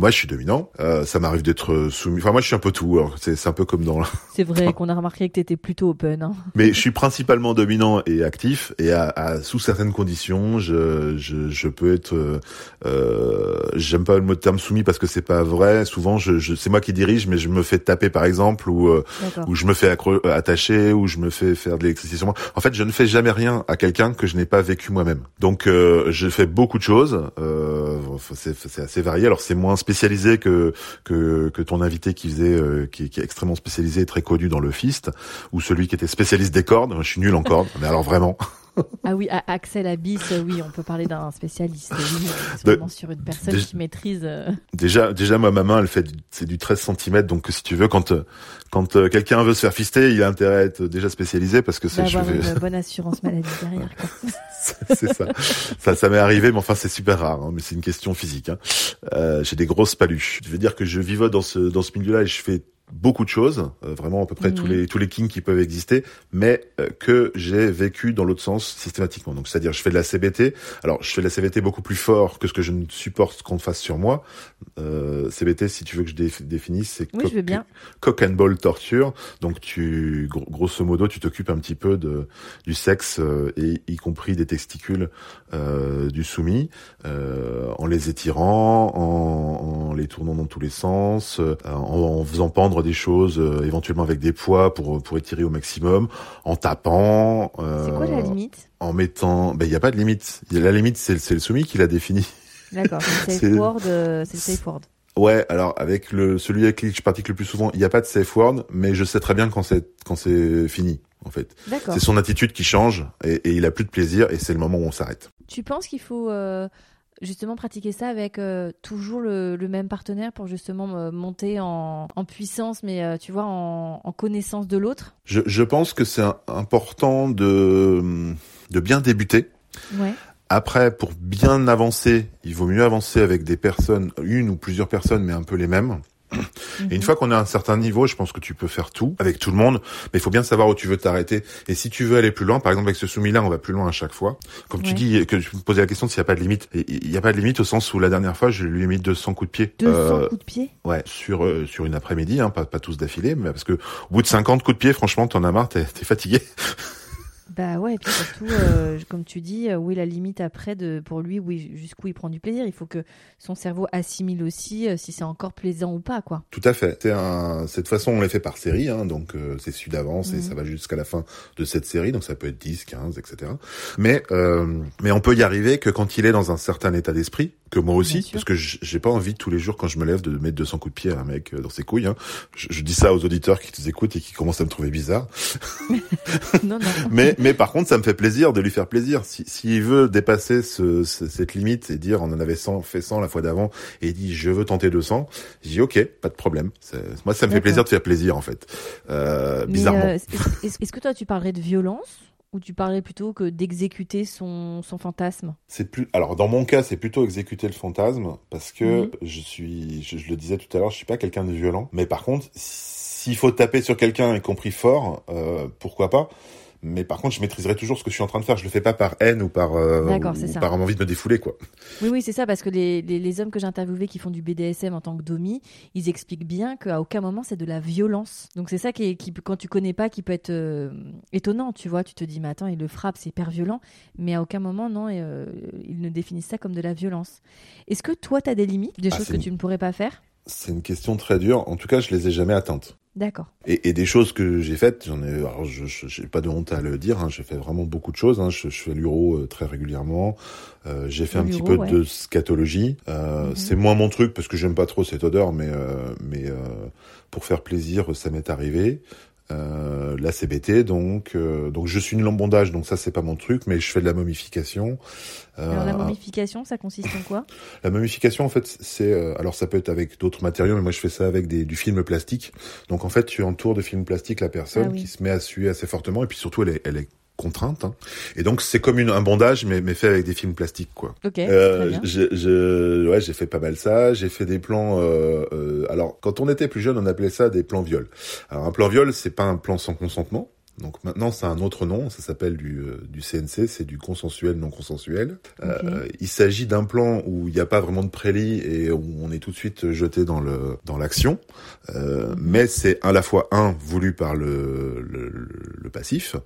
Moi, je suis dominant. Euh, ça m'arrive d'être soumis. Enfin, moi, je suis un peu tout. C'est un peu comme dans. C'est vrai qu'on a remarqué que tu étais plutôt open. Hein. Mais je suis principalement dominant et actif. Et à, à sous certaines conditions, je, je, je peux être. Euh, euh J'aime pas le mot de terme soumis parce que c'est pas vrai. Souvent, je, je c'est moi qui dirige, mais je me fais taper par exemple, ou euh, ou je me fais attacher, ou je me fais faire de l'électricité sur moi. En fait, je ne fais jamais rien à quelqu'un que je n'ai pas vécu moi-même. Donc, euh, je fais beaucoup de choses. c'est assez varié. Alors, c'est moins spécialisé que, que, ton invité qui faisait, euh, qui, qui, est extrêmement spécialisé, très connu dans le fist, ou celui qui était spécialiste des cordes. Je suis nul en cordes, mais alors vraiment. Ah oui, Axel Abyss, oui, on peut parler d'un spécialiste, oui, sur une personne qui maîtrise. Euh, déjà, déjà, moi, ma main, elle fait, c'est du 13 cm, donc si tu veux, quand, quand euh, quelqu'un veut se faire fister, il a intérêt à être déjà spécialisé parce que c'est. Avoir une bonne assurance maladie derrière. c'est ça. Ça, ça m'est arrivé, mais enfin, c'est super rare. Hein, mais c'est une question physique. Hein. Euh, j'ai des grosses paluches. Je veux dire que je vivote dans ce dans ce milieu-là et je fais beaucoup de choses, euh, vraiment à peu près tous mhm. les tous les kings qui peuvent exister, mais euh, que j'ai vécu dans l'autre sens systématiquement. Donc c'est-à-dire je fais de la CBT. Alors je fais de la CBT beaucoup plus fort que ce que je ne supporte qu'on fasse sur moi. Euh, CBT, si tu veux que je définisse, c'est oui, cock, cock and ball torture. Donc tu grosso modo tu t'occupes un petit peu de du sexe euh, et y compris des testicules du soumis en les étirant, en, en, les tournant dans tous les sens, en, en faisant pendre des choses, euh, éventuellement avec des poids pour pour étirer au maximum, en tapant. Euh, c'est quoi la limite En mettant, ben il y a pas de limite. La limite c'est c'est le soumis qui l'a défini. D'accord. C'est le safe word. Euh, c'est le safe word. Ouais, alors avec le celui avec qui je pratique le plus souvent, il n'y a pas de safe word, mais je sais très bien quand c'est quand c'est fini en fait. C'est son attitude qui change et, et, il a plus de plaisir et c'est le moment où on s'arrête. Tu penses qu'il faut euh, justement pratiquer ça avec euh, toujours le, même partenaire pour justement euh, monter en, puissance, mais euh, tu vois, en, connaissance de l'autre je, pense que c'est important de, de bien débuter. Ouais. Après, pour bien avancer, il vaut mieux avancer avec des personnes, une ou plusieurs personnes, mais un peu les mêmes. Et une fois qu'on a un certain niveau, je pense que tu peux faire tout avec tout le monde, mais il faut bien savoir où tu veux t'arrêter. Et si tu veux aller plus loin, par exemple avec ce soumis-là, on va plus loin à chaque fois. Comme tu dis, que tu me posais la question s'il n'y a pas de limite. Il n'y a pas de limite au sens où la dernière fois, je lui ai mis 200 coups de pied. 200 euh, coups de pied? Ouais, sur euh, sur une après-midi, hein, pas, pas tous d'affilée, mais parce que au bout de 50 coups de pied, franchement, t'en as marre, t'es es fatigué. Bah ouais, et puis surtout, euh, comme tu dis, euh, où est la limite après de, pour lui, oui, jusqu'où il prend du plaisir? Il faut que son cerveau assimile aussi euh, si c'est encore plaisant ou pas, quoi. Tout à fait. C'est un, cette façon, on l'a fait par série, hein, donc c'est su d'avance et mhm. ça va jusqu'à la fin de cette série, donc ça peut être 10, 15, etc. Mais, mais on peut y arriver que quand il est dans un certain état d'esprit, que moi aussi, parce que j'ai pas envie tous les jours quand je me lève de mettre 200 coups de pied à un mec dans ses couilles. Hein. Je, je, dis ça aux auditeurs qui nous écoutent et qui commencent à me trouver bizarre. non, non. mais, mais par contre, ça me fait plaisir de lui faire plaisir. S'il si, veut dépasser ce, cette limite et dire on en avait 100, fait 100 la fois d'avant et il dit je veux tenter 200, je dis ok, pas de problème. Moi, ça me fait plaisir de faire plaisir en fait. Euh, bizarrement. Euh, est-ce que toi tu parlerais de violence? Ou tu parlais plutôt que d'exécuter son, son fantasme C'est plus. Alors dans mon cas, c'est plutôt exécuter le fantasme parce que Mhm. je suis, je, je le disais tout à l'heure, je suis pas quelqu'un de violent. Mais par contre, s'il faut taper sur quelqu'un y compris fort, euh, pourquoi pas. Mais par contre, je maîtriserai toujours ce que je suis en train de faire. Je le fais pas par haine ou par euh, ou ça. par envie de me défouler quoi. Oui, oui, c'est ça, parce que les, les, les hommes que j'ai interviewés qui font du BDSM en tant que domi, ils expliquent bien qu'à aucun moment c'est de la violence. Donc c'est ça qui, est, qui, quand tu connais pas, qui peut être euh, étonnant, tu vois. Tu te dis, mais attends, il le frappe, c'est hyper violent. Mais à aucun moment, non, euh, ils ne définissent ça comme de la violence. Est-ce que toi, tu as des limites, des Ah, choses que une- tu ne pourrais pas faire? C'est une question très dure. En tout cas, je les ai jamais atteintes. D'accord. Et, et des choses que j'ai faites, j'en ai, alors je, je, j'ai pas de honte à le dire, hein, j'ai fait vraiment beaucoup de choses. Hein, je, je fais l'uro euh, très régulièrement. Euh, j'ai fait un petit peu ouais. de scatologie. Euh, Mhm. C'est moins mon truc parce que j'aime pas trop cette odeur, mais euh, mais euh, pour faire plaisir, ça m'est arrivé. Euh, la CBT, donc euh, donc je suis une lambondage, donc ça c'est pas mon truc, mais je fais de la momification. Euh, Alors la momification, ça consiste en quoi? La momification, en fait, c'est euh, alors ça peut être avec d'autres matériaux, mais moi je fais ça avec des, du film plastique. Donc en fait, tu entoures de film plastique la personne Ah oui. qui se met à suer assez fortement, et puis surtout elle est, elle est contrainte. hein. Et donc c'est comme une, un bandage, mais, mais fait avec des films plastiques, quoi. Ok, Euh, je- ouais, j'ai fait pas mal ça. J'ai fait des plans. Euh, euh, alors, quand on était plus jeune, on appelait ça des plans viol. Alors, un plan viol, c'est pas un plan sans consentement. Donc maintenant, c'est un autre nom. Ça s'appelle du, euh, du CNC. C'est du consensuel non consensuel. Euh, il s'agit d'un plan où il n'y a pas vraiment de prélit et où on est tout de suite jeté dans le dans l'action. Euh, Mhm. Mais c'est à la fois un voulu par le le, le passif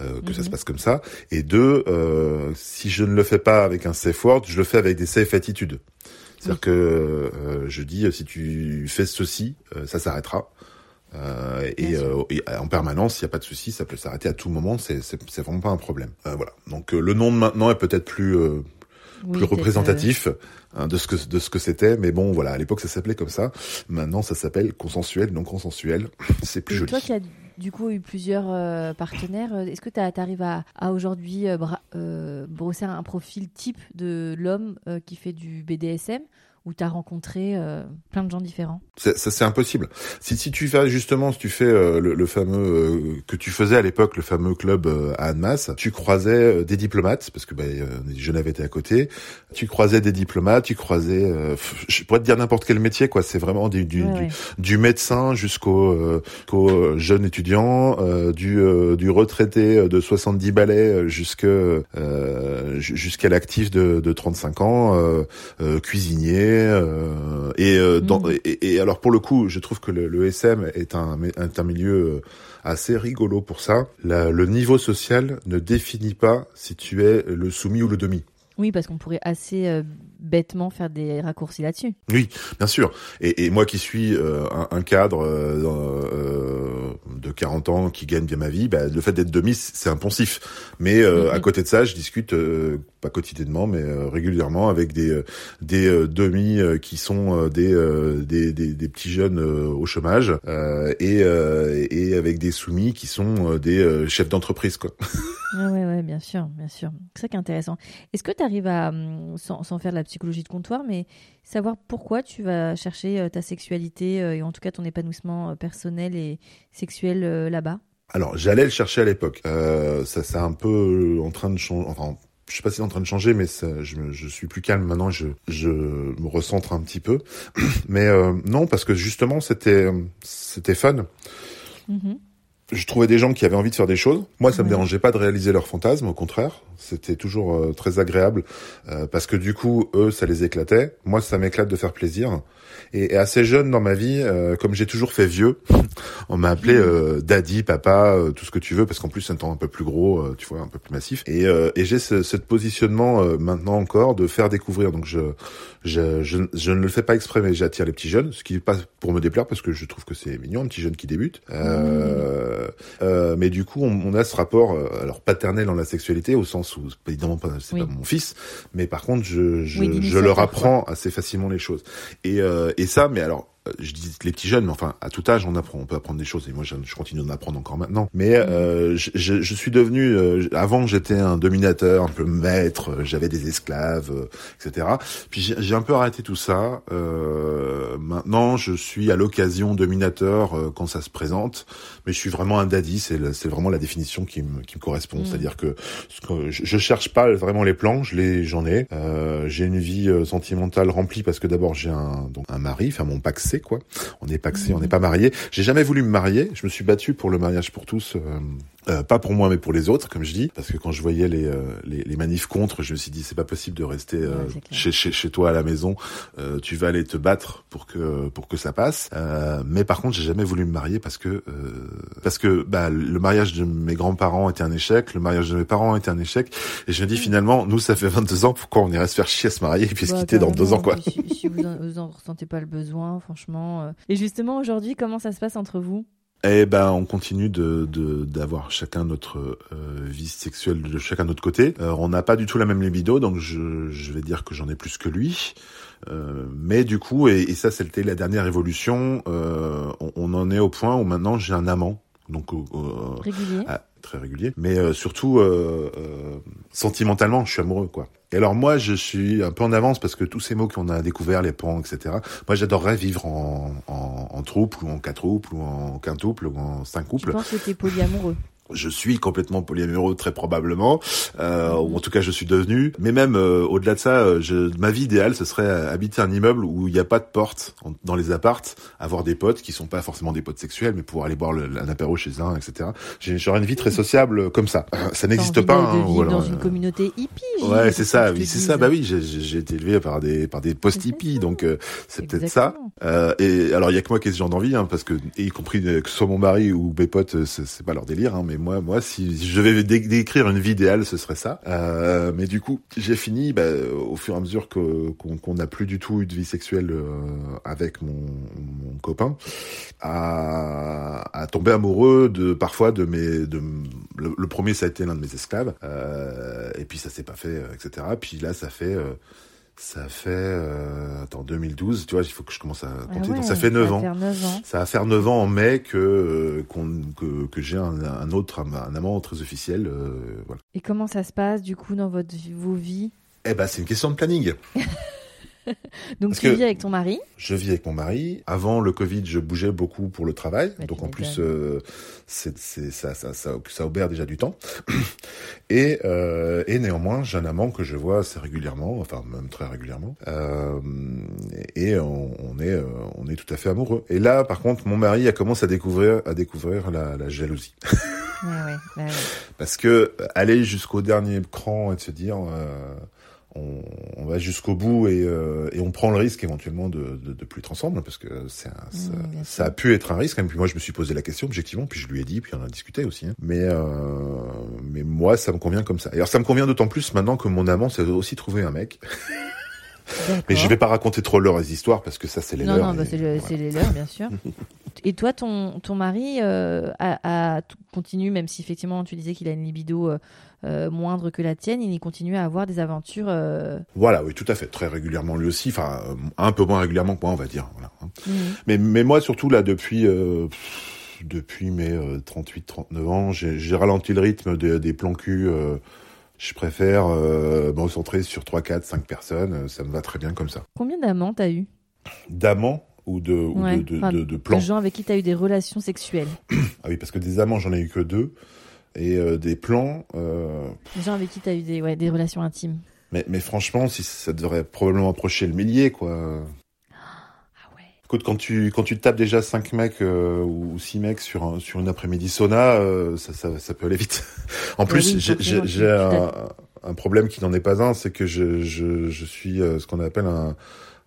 euh, que ça Mhm. se passe comme ça et deux, euh, si je ne le fais pas avec un safe word, je le fais avec des safe attitudes. C'est-à-dire que euh, je dis, si tu fais ceci, euh, ça s'arrêtera. Euh, et, euh, et en permanence, il n'y a pas de souci, ça peut s'arrêter à tout moment, c'est vraiment pas un problème. Euh, voilà. Donc euh, le nom de maintenant est peut-être plus euh, Oui, représentatif hein, de ce que de ce que c'était, mais bon voilà, à l'époque ça s'appelait comme ça. Maintenant ça s'appelle consensuel, non consensuel. C'est plus Et joli. toi qui as du coup eu plusieurs euh, partenaires, euh, est-ce que tu arrives à, à aujourd'hui euh, euh, brosser un profil type de l'homme euh, qui fait du BDSM ou tu as rencontré euh, plein de gens différents Ça c'est impossible. Si si tu fais justement, si tu fais euh, le, le fameux euh, que tu faisais à l'époque, le fameux club euh, à Annemasse, tu croisais euh, des diplomates parce que bah, euh, Genève était à côté. Tu croisais des diplomates, tu croisais, euh, je pourrais te dire n'importe quel métier quoi. C'est vraiment du du, Ouais, du, ouais. du médecin jusqu'au euh, qu'au euh, jeune étudiant, euh, du euh, du retraité de 70 balais jusque euh, ju- jusqu'à l'actif de, de 35 ans, euh, euh, cuisinier euh, et, euh, dans, Mhm. et, et alors pour le coup, je trouve que le, le SM est un est un milieu euh, assez rigolo pour ça. La- le niveau social ne définit pas si tu es le soumis ou le demi. Oui, parce qu'on pourrait assez euh, bêtement faire des raccourcis là-dessus. Oui, bien sûr. Et, et moi qui suis euh, un, un cadre euh, de 40 ans qui gagne bien ma vie, bah, le fait d'être demi, c'est un poncif. Mais Mhm. à côté de ça, je discute pas quotidiennement, mais euh, régulièrement avec des euh, des euh, demi qui sont des, des, des des petits jeunes au chômage et et avec des soumis qui sont des chefs d'entreprise quoi. Ouais, ouais, ouais, bien sûr, bien sûr. C'est ça qui est intéressant. Est-ce que tu arrives à, hum, sans, sans faire de la psychologie de comptoir, mais savoir pourquoi tu vas chercher ta sexualité et en tout cas ton épanouissement personnel et sexuel là-bas? Alors, j'allais le chercher à l'époque. Euh, ça, c'est un peu en train de changer. Enfin, je sais pas si c'est en train de changer, mais ça, je, je suis plus calme maintenant. Je, je me recentre un petit peu. Mais euh, non, parce que justement, c'était, c'était fun. Mhm. Je trouvais des gens qui avaient envie de faire des choses. Moi, ça me dérangeait pas de réaliser leurs fantasmes. Au contraire, c'était toujours euh, très agréable euh, parce que du coup, eux, ça les éclatait. Moi, ça m'éclate de faire plaisir. Et, et assez jeune dans ma vie, euh, comme j'ai toujours fait vieux, on m'a appelé euh, daddy, papa, euh, tout ce que tu veux, parce qu'en plus c'est un temps un peu plus gros, euh, tu vois, un peu plus massif. Et, euh, et j'ai ce, ce positionnement euh, maintenant encore de faire découvrir. Donc je, je, je, je ne le fais pas exprès, mais j'attire les petits jeunes, ce qui est pas pour me déplaire, parce que je trouve que c'est mignon, un petit jeune qui débute. Euh, euh, mais du coup, on, on a ce rapport, euh, alors paternel dans la sexualité, au sens où évidemment c'est Oui. pas mon fils, mais par contre, je, je, Oui, je leur quoi. apprends assez facilement les choses. Et, euh, et ça, mais alors je dis les petits jeunes, mais enfin à tout âge on apprend, on peut apprendre des choses. Et moi je, je continue d'en apprendre encore maintenant. Mais euh, je, je, je, suis devenu, euh, avant j'étais un dominateur, un peu maître, j'avais des esclaves, euh, etc. Puis j'ai un peu arrêté tout ça. Euh, maintenant je suis à l'occasion dominateur euh, quand ça se présente, mais je suis vraiment un daddy. C'est vraiment la définition qui me qui me correspond. Mm. C'est-à-dire que, que je, je, cherche pas vraiment les plans, je les j'en ai. j'ai une vie sentimentale remplie parce que d'abord j'ai un donc un mari, enfin mon paxé quoi. On est paxé, on n'est pas marié. J'ai jamais voulu me marier. Je me suis battu pour le mariage pour tous. Euh, euh, pas pour moi mais pour les autres comme je dis parce que quand je voyais les euh, les, les, manifs contre je me suis dit c'est pas possible de rester euh, chez, chez, chez toi à la maison euh, tu vas aller te battre pour que pour que ça passe mais par contre j'ai jamais voulu me marier parce que parce que bah le mariage de mes grands-parents était un échec le mariage de mes parents était un échec et je me dis finalement nous ça fait 22 ans pourquoi on irait se faire chier à se marier et puis se bah, quitter dans deux ans quoi si, si vous, en, vous en ressentez pas le besoin franchement et justement aujourd'hui comment ça se passe entre vous? Eh ben, on continue de d'avoir chacun notre euh, vie sexuelle de chacun de notre côté. Euh, on n'a pas du tout la même libido, donc je, je vais dire que j'en ai plus que lui. Euh, mais du coup, et, et ça c'était la dernière évolution, euh, on, on, en est au point où maintenant j'ai un amant. Donc euh, régulier. Ah, très régulier, mais surtout sentimentalement, je suis amoureux quoi. Et alors moi, je suis un peu en avance parce que tous ces mots qu'on a découverts, les pans, etc. Moi, j'adorerais vivre en, en, en troupe ou en quadruple ou en quintuple ou en cinq couples. Je pense que t'es polyamoureux? Je suis complètement polyamoureux très probablement, euh, ou en tout cas je suis devenu. Mais même euh, au-delà de ça, euh, je, ma vie idéale ce serait habiter un immeuble où il n'y a pas de porte dans les appartes, avoir des potes qui sont pas forcément des potes sexuels, mais pouvoir aller boire le, un apéro chez un, etc. J'aurais une vie très sociable comme ça. Ça n'existe pas. De, hein, vivre dans une communauté hippie. Ouais, c'est ça. Oui, c'est ça. Bah oui, j'ai été élevé par des par des post hippies, donc c'est peut-être ça. et alors il y a que moi qui ai ce genre d'envie, hein, parce que y compris que ce soit mon mari ou mes potes, c'est pas leur délire, hein, mais moi, moi, si je devais décrire une vie idéale, ce serait ça. Euh, mais du coup, j'ai fini, bah, au fur et à mesure qu'on n'a plus du tout eu de vie sexuelle euh, avec mon, copain, à, tomber amoureux de parfois de mes, de le, premier ça a été l'un de mes esclaves, euh, et puis ça s'est pas fait, etc. Puis là, ça fait ça fait euh, attends 2012 tu vois il faut que je commence à ah compter. donc ça fait 9 ans. ça va faire 9 ans en mai que euh, que, que j'ai un, un, autre un, amant très officiel euh, voilà. Et comment ça se passe du coup dans votre vos vies? Eh ben c'est une question de planning Donc tu vis avec ton mari Je vis avec mon mari. Avant le Covid, je bougeais beaucoup pour le travail. donc en plus, euh, c'est, ça, ça, ça, ça obère déjà du temps. Et, euh, et néanmoins, j'ai un amant que je vois assez régulièrement, enfin même très régulièrement. Euh, et on, on est, euh, on est tout à fait amoureux. Et là, par contre, mon mari a commencé à découvrir, à découvrir la, la jalousie. ouais, ouais, ouais. Parce que aller jusqu'au dernier cran et de se dire on, on, va jusqu'au bout et, euh, et, on prend le risque éventuellement de, de, de plus être ensemble parce que un, ça, mmh, ça, a pu être un risque. Et puis moi, je me suis posé la question objectivement, puis je lui ai dit, puis on a discuté aussi. Hein. Mais euh, mais moi, ça me convient comme ça. Et alors, ça me convient d'autant plus maintenant que mon amant s'est aussi trouvé un mec. Mais je vais pas raconter trop leurs histoires parce que ça c'est les leurs. Non, non, bah, c'est les leurs bien sûr. et toi, ton ton mari euh, a, a, continue, même si effectivement tu disais qu'il a une libido euh, euh, moindre que la tienne, il y continue à avoir des aventures. Euh, voilà, oui, tout à fait, très régulièrement lui aussi, enfin un peu moins régulièrement que moi, on va dire. Voilà. Hein. Mhm. Mais mais moi surtout là depuis depuis mes 38-39 ans, j'ai ralenti le rythme des, des plans cul je préfère euh, me concentrer sur 3, 4, 5 personnes. Ça me va très bien comme ça. Combien d'amants t'as eu? D'amants ou de, ou de, de, de, de, plans? De gens avec qui t'as eu des relations sexuelles. ah oui, parce que des amants, j'en ai eu que deux. Et euh, des plans... Euh... Des gens avec qui t'as eu des, ouais, des relations intimes. Mais, mais franchement, si ça devrait probablement approcher le millier, quoi. Écoute, quand tu quand tu tapes déjà 5 mecs euh, ou 6 mecs sur un, sur une après-midi sauna, euh, ça, ça, ça peut aller vite. en plus, j'ai un, un, problème qui n'en est pas un, c'est que je, je, je suis euh, ce qu'on appelle un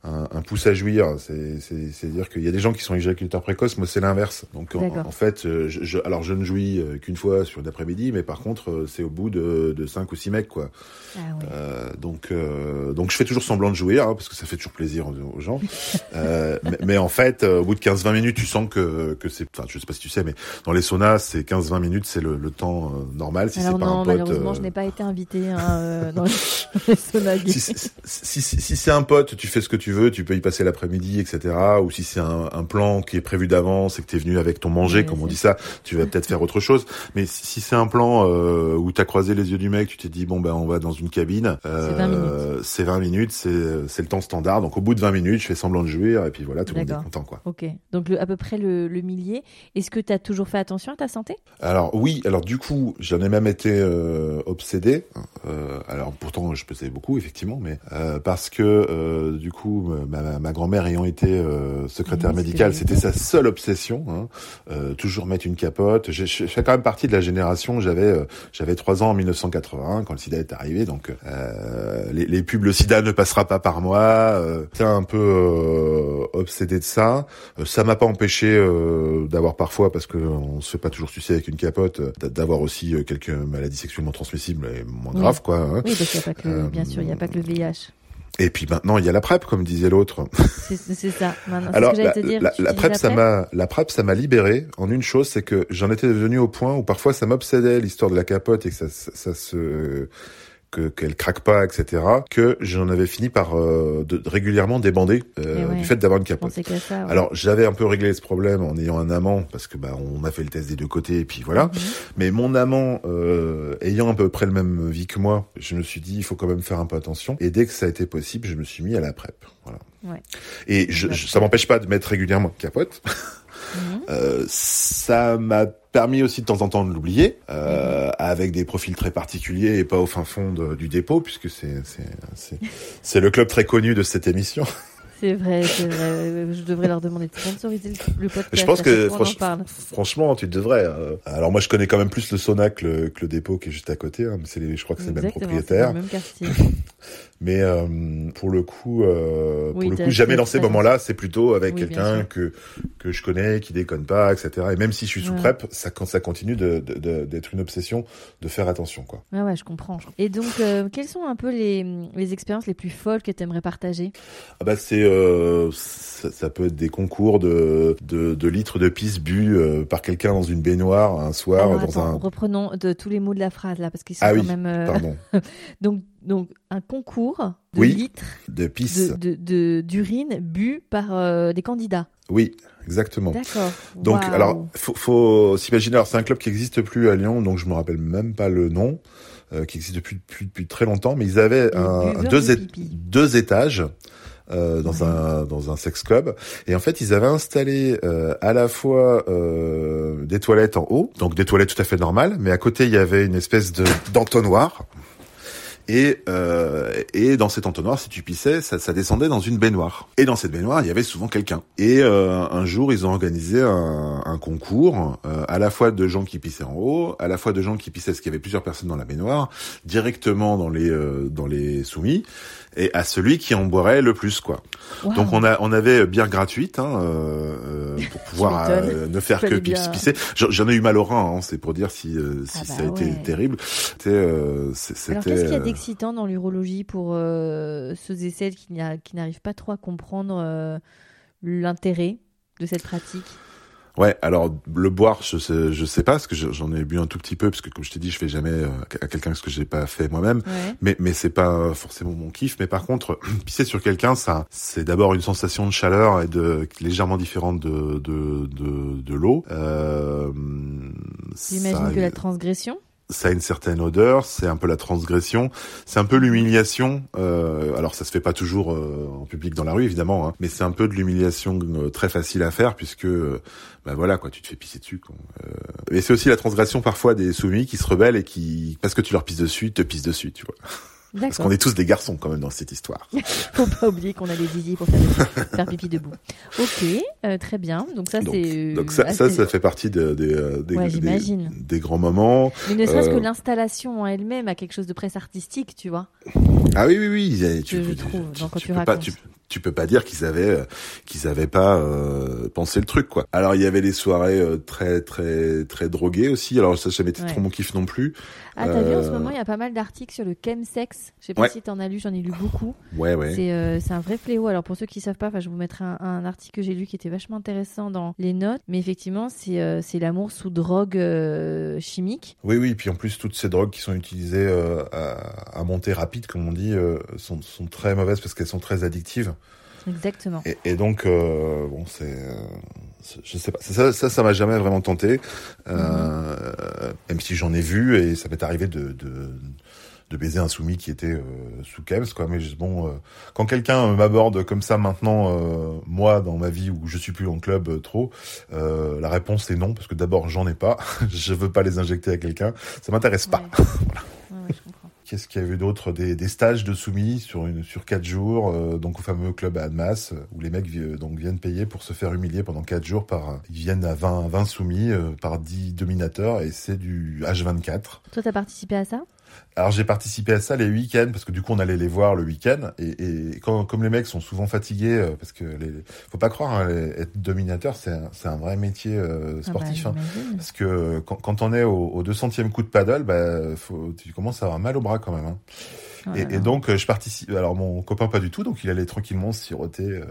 un, un, pouce à jouir. C'est-à-dire qu'il y a des gens qui sont éjaculateurs précoces, moi c'est l'inverse. Donc en, fait, euh, je, je, alors je ne jouis euh, qu'une fois sur l'après-midi, mais par contre euh, c'est au bout de, de cinq ou six mecs quoi. Ah, euh, donc euh, donc je fais toujours semblant de jouir hein, parce que ça fait toujours plaisir aux, gens. euh, mais, mais, en fait, au bout de 15-20 minutes, tu sens que que c'est, enfin je sais pas si tu sais, mais dans les saunas, c'est 15-20 minutes, c'est le, le, temps normal. Si c'est pas un pote. Malheureusement, je n'ai pas été invité hein, dans les saunas. si, si, si, si c'est un pote, tu fais ce que tu veux veux, tu peux y passer l'après-midi, etc. Ou si c'est un, un, plan qui est prévu d'avance et que tu es venu avec ton manger, comme on dit ça, tu vas peut-être faire autre chose. Mais si, c'est un plan euh, où tu as croisé les yeux du mec, tu t'es dit, bon, ben on va dans une cabine, euh, c'est 20 minutes, c'est le temps standard. Donc au bout de 20 minutes, je fais semblant de jouer, et puis voilà, tout le monde est content. Quoi. Ok, donc le, à peu près le, le millier. Est-ce que tu as toujours fait attention à ta santé? Alors oui, alors du coup, j'en ai même été euh, obsédé. Alors pourtant, je pesais beaucoup, effectivement, mais parce que du coup, ma, ma grand-mère ayant été euh, secrétaire médicale, c'était sa seule obsession. Hein, euh, toujours mettre une capote. Je, je, fais quand même partie de la génération. J'avais j'avais trois ans en 1981 quand le SIDA est arrivé, donc les, les, pubs le SIDA ne passera pas par moi. J'étais un peu obsédé de ça. ça m'a pas empêché d'avoir parfois, parce que on se fait pas toujours sucer avec une capote, d'avoir aussi quelques maladies sexuellement transmissibles et moins graves, quoi. Hein. Oui, parce qu'il n'y a pas que, bien sûr, il n'y a pas que le VIH. Et puis maintenant, il y a la PrEP, comme disait l'autre. C'est ça. Alors, la, la, la, PrEP, ça m'a, la PrEP, ça m'a libéré en une chose, c'est que j'en étais devenu au point où parfois ça m'obsédait l'histoire de la capote et que ça, ça, ça se que qu'elle craque pas, etc. Que j'en avais fini par euh, de, régulièrement débander euh, du fait d'avoir une capote. Alors j'avais un peu réglé ce problème en ayant un amant parce que bah on a fait le test des deux côtés et puis voilà. Mhm. Mais mon amant euh, ayant à peu près le même vie que moi, je me suis dit il faut quand même faire un peu attention. Et dès que ça a été possible, je me suis mis à la PrEP. Voilà. Ouais. Et je, ça m'empêche pas de mettre régulièrement capote. Mhm. Euh, ça m'a permis aussi de temps en temps de l'oublier, euh, mhm. avec des profils très particuliers et pas au fin fond du dépôt, puisque c'est c'est le club très connu de cette émission. C'est vrai, c'est vrai. Je devrais leur demander de sponsoriser le, podcast. Je pense que franchement, tu devrais. Euh. Alors moi, je connais quand même plus le Sona que le, dépôt qui est juste à côté. Hein, les, je crois que c'est le même propriétaire. Le même quartier. Mais euh, pour le coup, euh, pour le coup, jamais dans ces moments-là, c'est plutôt avec quelqu'un que que je connais, qui déconne pas, etc. Et même si je suis sous prep, ça ça continue de, d'être une obsession de faire attention, quoi. Ouais, ouais, je comprends. Et donc, euh, quelles sont un peu les les expériences les plus folles que tu aimerais partager? Ah bah c'est ça, ça, peut être des concours de de, de litres de pisse bu par quelqu'un dans une baignoire un soir Alors, dans attends, un. Reprenons de tous les mots de la phrase là parce qu'ils sont ah quand oui, même. Pardon. donc donc un concours de oui, litres de pisse de d'urine de, bu par euh, des candidats. Oui, exactement. D'accord. Donc wow. alors faut, faut s'imaginer alors c'est un club qui n'existe plus à Lyon donc je me rappelle même pas le nom euh, qui existe depuis, depuis depuis très longtemps mais ils avaient un, deux, étages euh, dans ouais. un dans un sex club et en fait ils avaient installé euh, à la fois euh, des toilettes en haut donc des toilettes tout à fait normales mais à côté il y avait une espèce de d'entonnoir et, euh, et dans cet entonnoir, si tu pissais, ça, descendait dans une baignoire. Et dans cette baignoire, il y avait souvent quelqu'un. Et euh, un jour, ils ont organisé un, un concours, euh, à la fois de gens qui pissaient en haut, à la fois de gens qui pissaient, parce qu'il y avait plusieurs personnes dans la baignoire, directement dans les euh, dans les soumis, et à celui qui en boirait le plus, quoi. Wow. Donc on a on avait bière gratuite hein, euh, pour pouvoir euh, ne faire que pisser. J'en ai eu mal au rein, hein, c'est pour dire si si ah bah ça a ouais. été terrible. C'était Alors qu'est-ce qu'il y a d'excitant dans l'urologie pour euh, ceux et celles qui n'arrivent pas trop à comprendre euh, l'intérêt de cette pratique? Ouais, alors le boire, je sais, je sais pas, parce que j'en ai bu un tout petit peu, parce que comme je t'ai dit, je fais jamais euh, à quelqu'un ce que j'ai pas fait moi-même. Ouais. Mais mais c'est pas forcément mon kiff. Mais par contre, pisser sur quelqu'un, ça, c'est d'abord une sensation de chaleur et de légèrement différente de de de, de l'eau. Euh, J'imagine que la transgression ça a une certaine odeur, c'est un peu la transgression, c'est un peu l'humiliation. Euh, alors ça se fait pas toujours euh, en public dans la rue évidemment, hein, mais c'est un peu de l'humiliation euh, très facile à faire puisque euh, bah voilà quoi, tu te fais pisser dessus. Quoi. Euh, et c'est aussi la transgression parfois des soumis qui se rebellent et qui parce que tu leur pisses dessus, te pissent dessus, tu vois. Parce qu'on est tous des garçons quand même dans cette histoire. Faut pas oublier qu'on a des zizi pour faire, faire, pipi debout. Ok, euh, très bien. Donc ça c'est. Donc ça, ça, ça fait partie euh, des, ouais, des, des, grands moments. Mais ne serait-ce euh... que l'installation en elle-même a quelque chose de presque artistique, tu vois. Ah oui oui oui. Tu, je, je trouve. Tu, donc, quand tu, tu peux pas, tu, tu peux pas dire qu'ils avaient euh, qu'ils avaient pas euh, pensé le truc quoi. Alors il y avait les soirées euh, très très très droguées aussi. Alors ça jamais été ouais. trop mon kiff non plus. Ah t'as vu en ce moment il y a pas mal d'articles sur le chemsex. Je sais pas ouais. si t'en as lu, j'en ai lu beaucoup. Ouais ouais. C'est euh, c'est un vrai fléau. Alors pour ceux qui savent pas, enfin je vous mettrai un, un, article que j'ai lu qui était vachement intéressant dans les notes. Mais effectivement c'est euh, c'est l'amour sous drogue euh, chimique. Oui oui. Puis en plus toutes ces drogues qui sont utilisées à, à, montée rapide comme on dit sont sont très mauvaises parce qu'elles sont très addictives. Exactement. Et, donc, euh, bon, c'est, je sais pas, ça, ça, ça m'a jamais vraiment tenté, euh, mm-hmm. même si j'en ai vu et ça m'est arrivé de, de de baiser un soumis qui était euh, sous Kems, quoi. Mais bon, euh, quand quelqu'un m'aborde comme ça maintenant, euh, moi dans ma vie où je suis plus en club trop, la réponse est non parce que d'abord j'en ai pas, je veux pas les injecter à quelqu'un, ça m'intéresse pas. Qu'est-ce qu'il y a eu d'autre? Des, stages de soumis sur une sur quatre jours, donc au fameux club à Admas, où les mecs donc viennent payer pour se faire humilier pendant quatre jours par ils viennent à 20 20 soumis par 10 dominateurs et c'est du H24. Toi t'as participé à ça? Alors j'ai participé à ça les week-ends parce que du coup on allait les voir le week-end et, et quand, comme les mecs sont souvent fatigués euh, parce que les, faut pas croire hein, être dominateur c'est un, c'est un vrai métier euh, ah bah, sportif hein. parce que quand, quand on est au, au 200e coup de paddle bah faut, tu commences à avoir mal au bras quand même hein. oh et, et, donc je participe alors mon copain pas du tout donc il allait tranquillement siroter euh,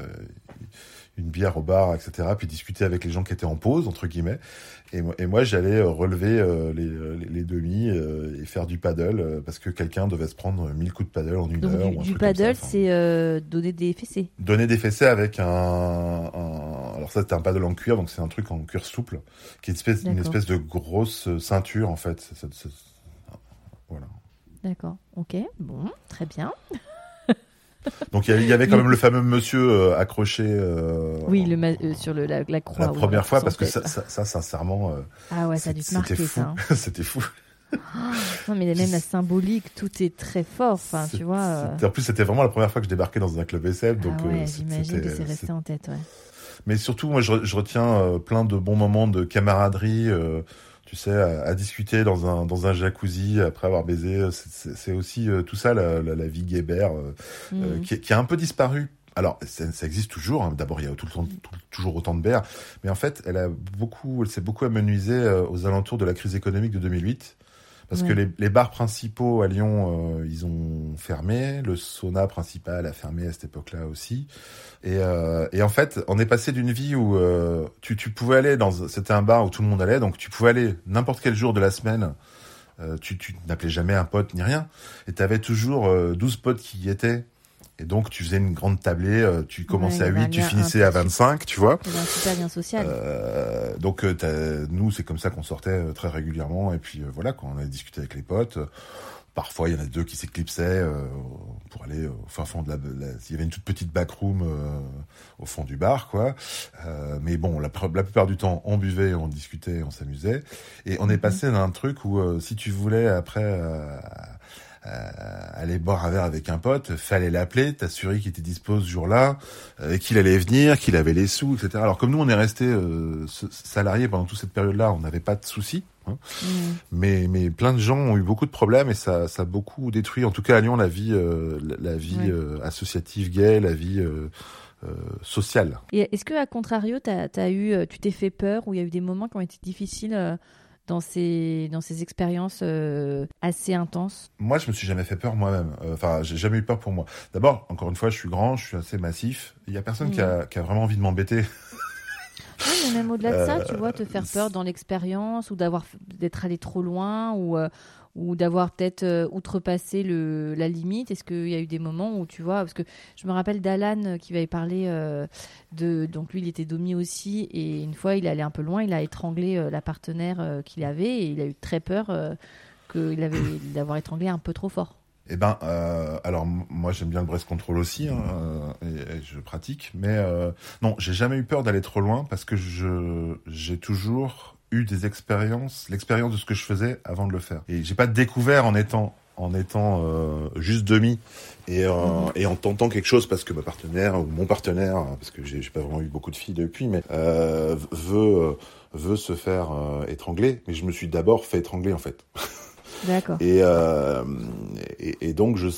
une bière au bar, etc. Puis discuter avec les gens qui étaient en pause, entre guillemets. Et, et moi, j'allais euh, relever euh, les, euh, les, les, demi et faire du paddle parce que quelqu'un devait se prendre 1000 coups de paddle en une Donc heure. Du, du paddle, c'est donner des fessées. Donner des fessées avec un, un... alors ça c'était un paddle en cuir, donc c'est un truc en cuir souple, qui est une espèce, une espèce de grosse ceinture en fait. Voilà. D'accord. Ok. Bon, très bien. Donc il y, avait quand même le fameux monsieur euh, accroché. Euh, oui, le euh, sur le, la, la, croix. La première fois, parce que ça, ça, ça, sincèrement. ah ouais, ça a dû te marquer fou. ça. Hein. c'était fou. non, mais même la symbolique, tout est très fort. Enfin, tu vois. En plus, c'était vraiment la première fois que je débarquais dans un club SF. Donc, ah ouais, j'imagine que c'est resté en tête, ouais. Mais surtout, moi, je, je retiens plein de bons moments de camaraderie tu sais, à, discuter dans un dans un jacuzzi après avoir baisé. C'est aussi euh, tout ça la, la, la vie guébert euh, euh, mm. qui, qui, a un peu disparu. Alors ça, ça existe toujours. Hein. D'abord, il y a tout le temps toujours autant de bers, mais en fait, elle a beaucoup, elle s'est beaucoup amenuisée aux alentours de la crise économique de 2008 parce que les, les, bars principaux à Lyon, euh, ils ont fermé. Le sauna principal a fermé à cette époque-là aussi. Et, euh, et, en fait, on est passé d'une vie où euh, tu, tu, pouvais aller dans... C'était un bar où tout le monde allait, donc tu pouvais aller n'importe quel jour de la semaine. Euh, tu, tu n'appelais jamais un pote ni rien. Et tu avais toujours 12 potes qui y étaient. Et donc, tu faisais une grande tablée, euh, tu commençais à 8, tu finissais à 25, tu vois. C'est un super bien social. Euh, donc, euh, nous, c'est comme ça qu'on sortait euh, très régulièrement. Et puis, voilà, quand on avait discuté avec les potes, parfois, il y en a deux qui s'éclipsaient pour aller au fin fond de la... Il y avait une toute petite backroom au fond du bar, quoi. mais bon, la, la, plupart du temps, on buvait, on discutait, on s'amusait. Et on est mhm. passé dans un truc où, si tu voulais, après euh, aller boire un verre avec un pote, fallait l'appeler, t'assurer qu'il était dispo ce jour-là, euh, qu'il allait venir, qu'il avait les sous, etc. Alors comme nous on est resté euh, salariés pendant toute cette période-là, on n'avait pas de soucis. Hein. Mmh. Mais, mais plein de gens ont eu beaucoup de problèmes et ça, ça a beaucoup détruit, en tout cas à Lyon, la vie, euh, la, vie euh, associative gay, la vie euh, sociale. Et est-ce que à contrario, t'as as eu, tu t'es fait peur ou il y a eu des moments qui ont été difficiles dans ces, dans ces expériences euh, assez intenses Moi, je me suis jamais fait peur moi-même. Euh, enfin, j'ai jamais eu peur pour moi. D'abord, encore une fois, je suis grand, je suis assez massif. Il y a personne qui, a, qui, a, vraiment envie de m'embêter. Oui, mais même au-delà de ça, tu vois, te faire peur dans l'expérience ou d'avoir d'être allé trop loin ou, euh, ou d'avoir peut-être euh, outrepassé le, la limite? Est-ce qu'il y a eu des moments où tu vois Parce que je me rappelle d'Alan euh, qui avait parlé euh, de. Donc lui, il était domi aussi, et une fois, il allait un peu loin, il a étranglé la partenaire qu'il avait, et il a eu très peur qu'il avait d'avoir étranglé un peu trop fort. Eh ben, euh, alors moi j'aime bien le breast control aussi, hein, et, et, je pratique, mais euh, non, j'ai jamais eu peur d'aller trop loin parce que je j'ai toujours eu des expériences, l'expérience de ce que je faisais avant de le faire. Et j'ai pas découvert en étant en étant euh, juste demi et, euh, et en tentant quelque chose parce que ma partenaire ou mon partenaire, parce que j'ai pas vraiment eu beaucoup de filles depuis, mais euh, veut euh, veut se faire euh, étrangler. Mais je me suis d'abord fait étrangler en fait. D'accord. et, et, et donc je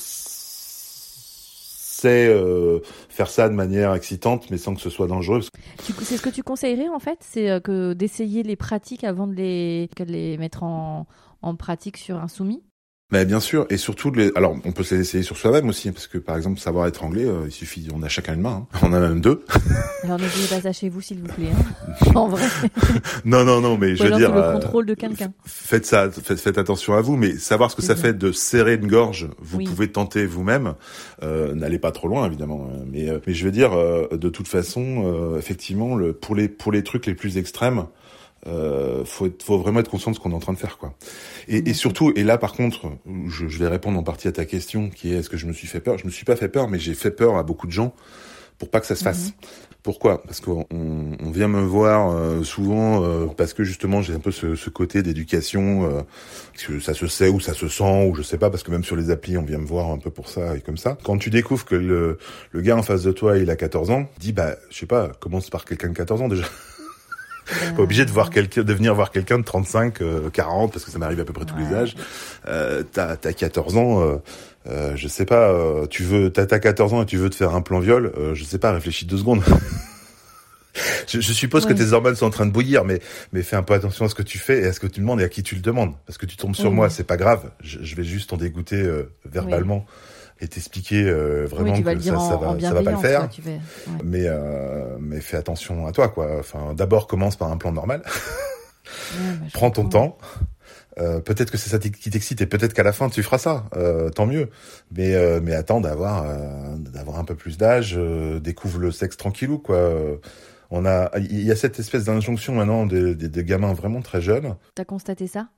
c'est euh, faire ça de manière excitante, mais sans que ce soit dangereux. C'est ce que tu conseillerais en fait, c'est euh, que d'essayer les pratiques avant de les, de les mettre en, en pratique sur un soumis? Mais bien sûr, et surtout, les... alors on peut se les essayer sur soi-même aussi, parce que par exemple, savoir étrangler, euh, il suffit, on a chacun une main, hein. on a même deux. Alors n'oubliez pas ça chez vous, s'il vous plaît. Hein. en vrai. non, non, non, mais Ou je veux dire, le euh, contrôle de quelqu'un. faites ça, faites, faites attention à vous, mais savoir ce que ça fait de serrer une gorge, vous Oui. pouvez tenter vous-même. Euh, N'allez pas trop loin, évidemment, euh, mais euh, mais je veux dire, euh, de toute façon, euh, effectivement, le, pour les pour les trucs les plus extrêmes. Euh, faut, être- faut vraiment être conscient de ce qu'on est en train de faire, quoi. Et, et surtout, et là par contre, je, je vais répondre en partie à ta question, qui est est-ce que je me suis fait peur? Je me suis pas fait peur, mais j'ai fait peur à beaucoup de gens pour pas que ça se fasse. Pourquoi? Parce qu'on on vient me voir euh, souvent euh, parce que justement j'ai un peu ce, ce côté d'éducation, euh, parce que ça se sait ou ça se sent ou je sais pas, parce que même sur les applis on vient me voir un peu pour ça et comme ça. Quand tu découvres que le, le gars en face de toi il a 14 ans, dis bah je sais pas, commence par quelqu'un de 14 ans déjà. Pas obligé de voir quelqu'un, de venir voir quelqu'un de 35, euh, 40, parce que ça m'arrive à peu près tous les âges. Euh, t'as, t'as 14 ans, euh, euh, je sais pas, euh, tu veux, t'as, t'as 14 ans et tu veux te faire un plan viol, euh, je sais pas, réfléchis deux secondes. je, je suppose Ouais. que tes hormones sont en train de bouillir, mais, mais fais un peu attention à ce que tu fais et à ce que tu demandes et à qui tu le demandes. Parce que tu tombes sur Oui, moi, c'est pas grave. Je, je vais juste t'en dégoûter euh, verbalement et t'expliquer euh, vraiment oui, que ça, en, ça va, ça va pas le faire quoi, tu vas- ouais. mais euh, mais fais attention à toi quoi. Enfin, d'abord commence par un plan normal, Ouais, bah, prends ton comprends. temps. Euh, peut-être que c'est ça qui t'excite et peut-être qu'à la fin tu feras ça, euh, tant mieux. Mais euh, mais attends d'avoir euh, d'avoir un peu plus d'âge, euh, découvre le sexe tranquillou quoi. On a il y a cette espèce d'injonction maintenant des, des gamins vraiment très jeunes. T'as constaté ça?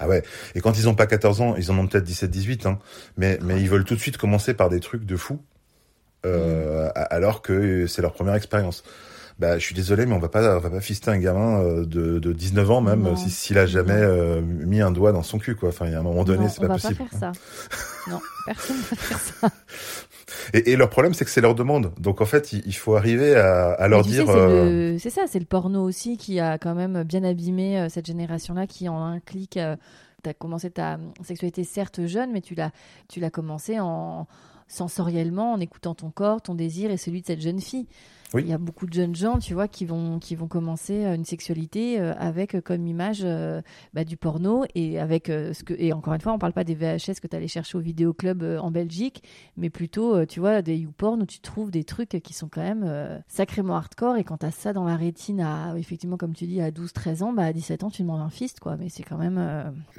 Ah ouais. Et quand ils ont pas 14 ans, ils en ont peut-être 17, 18 hein. Mais mais ils veulent tout de suite commencer par des trucs de fou. Euh, a- alors que c'est leur première expérience. Bah, je suis désolé, mais on va pas, on va pas fister un gamin euh, de, de 19 ans même si s'il a jamais euh, mis un doigt dans son cul, quoi. Enfin, il y a un moment donné, c'est on pas va possible. pas faire ça. non, personne va faire ça. Et, et leur problème, c'est que c'est leur demande. Donc en fait, il, il faut arriver à, à leur dire. euh, le- c'est ça, c'est le porno aussi qui a quand même bien abîmé euh, cette génération-là, qui en un clic, euh, t'as commencé ta sexualité certes jeune, mais tu l'as, tu l'as commencé en sensoriellement, en écoutant ton corps, ton désir et celui de cette jeune fille. Oui. Il y a beaucoup de jeunes gens, tu vois, qui vont, qui vont commencer euh, une sexualité euh, avec euh, comme image bah, du porno et avec ce que et encore une fois, on parle pas des VHS que tu allais chercher au vidéoclub en Belgique, mais plutôt, tu vois, des YouPorn où tu trouves des trucs qui sont quand même sacrément hardcore. Et quand tu as ça dans la rétine, à, effectivement, comme tu dis, à 12-13 ans, bah, à 17 ans, tu demandes un fist, quoi. Mais c'est quand même.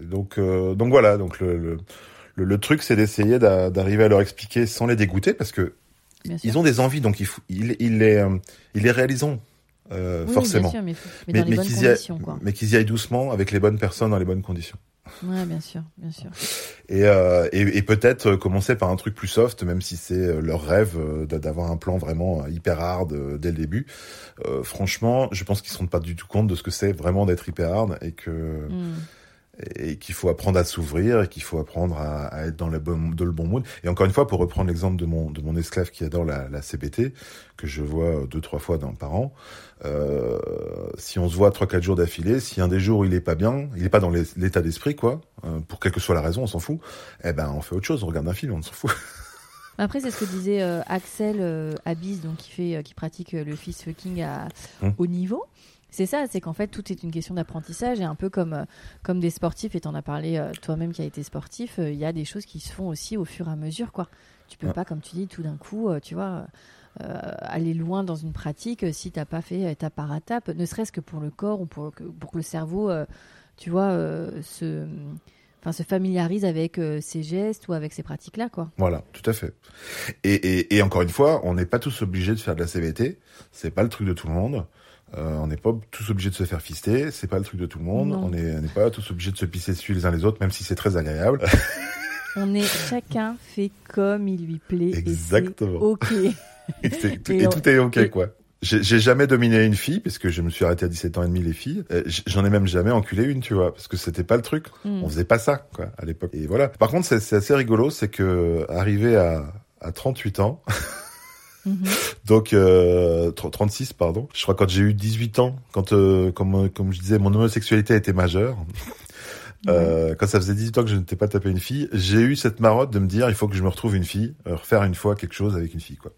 Donc euh, donc voilà. Donc le le, le, le truc, c'est d'essayer d'a- d'arriver à leur expliquer sans les dégoûter, parce que. Ils ont des envies, donc il faut, il, il les euh, il les réalisons euh, Oui, forcément. Bien sûr, mais, mais, qu'ils y aillent- y doucement avec les bonnes personnes dans les bonnes conditions. Ouais, bien sûr, bien sûr. Et, euh, et, et peut-être euh, commencer par un truc plus soft, même si c'est leur rêve d'a- d'avoir un plan vraiment hyper hard dès le début. Euh, franchement, je pense qu'ils se rendent pas du tout compte de ce que c'est vraiment d'être hyper hard et que Hmm. Et qu'il faut apprendre à s'ouvrir et qu'il faut apprendre à, à être dans le bon, dans le bon mood. Et encore une fois, pour reprendre l'exemple de mon, de mon esclave qui adore la, la CBT, que je vois deux, trois fois dans, par an, euh, si on se voit trois, quatre jours d'affilée, si un des jours il est pas bien, il est pas dans l'état d'esprit, quoi, euh, pour quelle que soit la raison, on s'en fout, eh ben, on fait autre chose, on regarde un film, on s'en fout. Après, c'est ce que disait euh, Axel euh, Abyss, donc qui fait, euh, qui pratique euh, le fist fucking à Hum. haut niveau. C'est ça, c'est qu'en fait tout est une question d'apprentissage et un peu comme euh, comme des sportifs. Et t'en as parlé euh, toi-même qui a été sportif. euh, Il y a des choses qui se font aussi au fur et à mesure, quoi. Tu peux Ouais. pas, comme tu dis, tout d'un coup, euh, tu vois. euh, aller loin dans une pratique euh, si t'as pas fait étape par étape, ne serait-ce que pour le corps ou pour que, pour que le cerveau, euh, tu vois, euh, se, enfin, se familiarise avec euh, ces gestes ou avec ces pratiques-là, quoi. Voilà, tout à fait. Et, et, et encore une fois, on n'est pas tous obligés de faire de la CBT. C'est pas le truc de tout le monde. Euh, on n'est pas tous obligés de se faire fister. C'est pas le truc de tout le monde. Non. On n'est pas tous obligés de se pisser dessus les uns les autres, même si c'est très agréable. On est chacun fait comme il lui plaît. Exactement. Et ok. et, tout, Et et on- tout est ok, quoi. J'ai jamais dominé une fille, parce que je me suis arrêté à 17 ans et demi les filles. Euh, J'en ai même jamais enculé une, tu vois, parce que c'était pas le truc. Hmm. On faisait pas ça, quoi, à l'époque. Et voilà. Par contre, c'est c'est assez rigolo, c'est que arrivé à, à 38 ans, Mhm. donc euh, tr- 36, pardon. Je crois quand j'ai eu 18 ans, quand, euh, comme, comme je disais, mon homosexualité été majeure. Euh, quand ça faisait 18 ans que je n'étais pas tapé une fille, j'ai eu cette marotte de me dire il faut que je me retrouve une fille, euh, refaire une fois quelque chose avec une fille. quoi.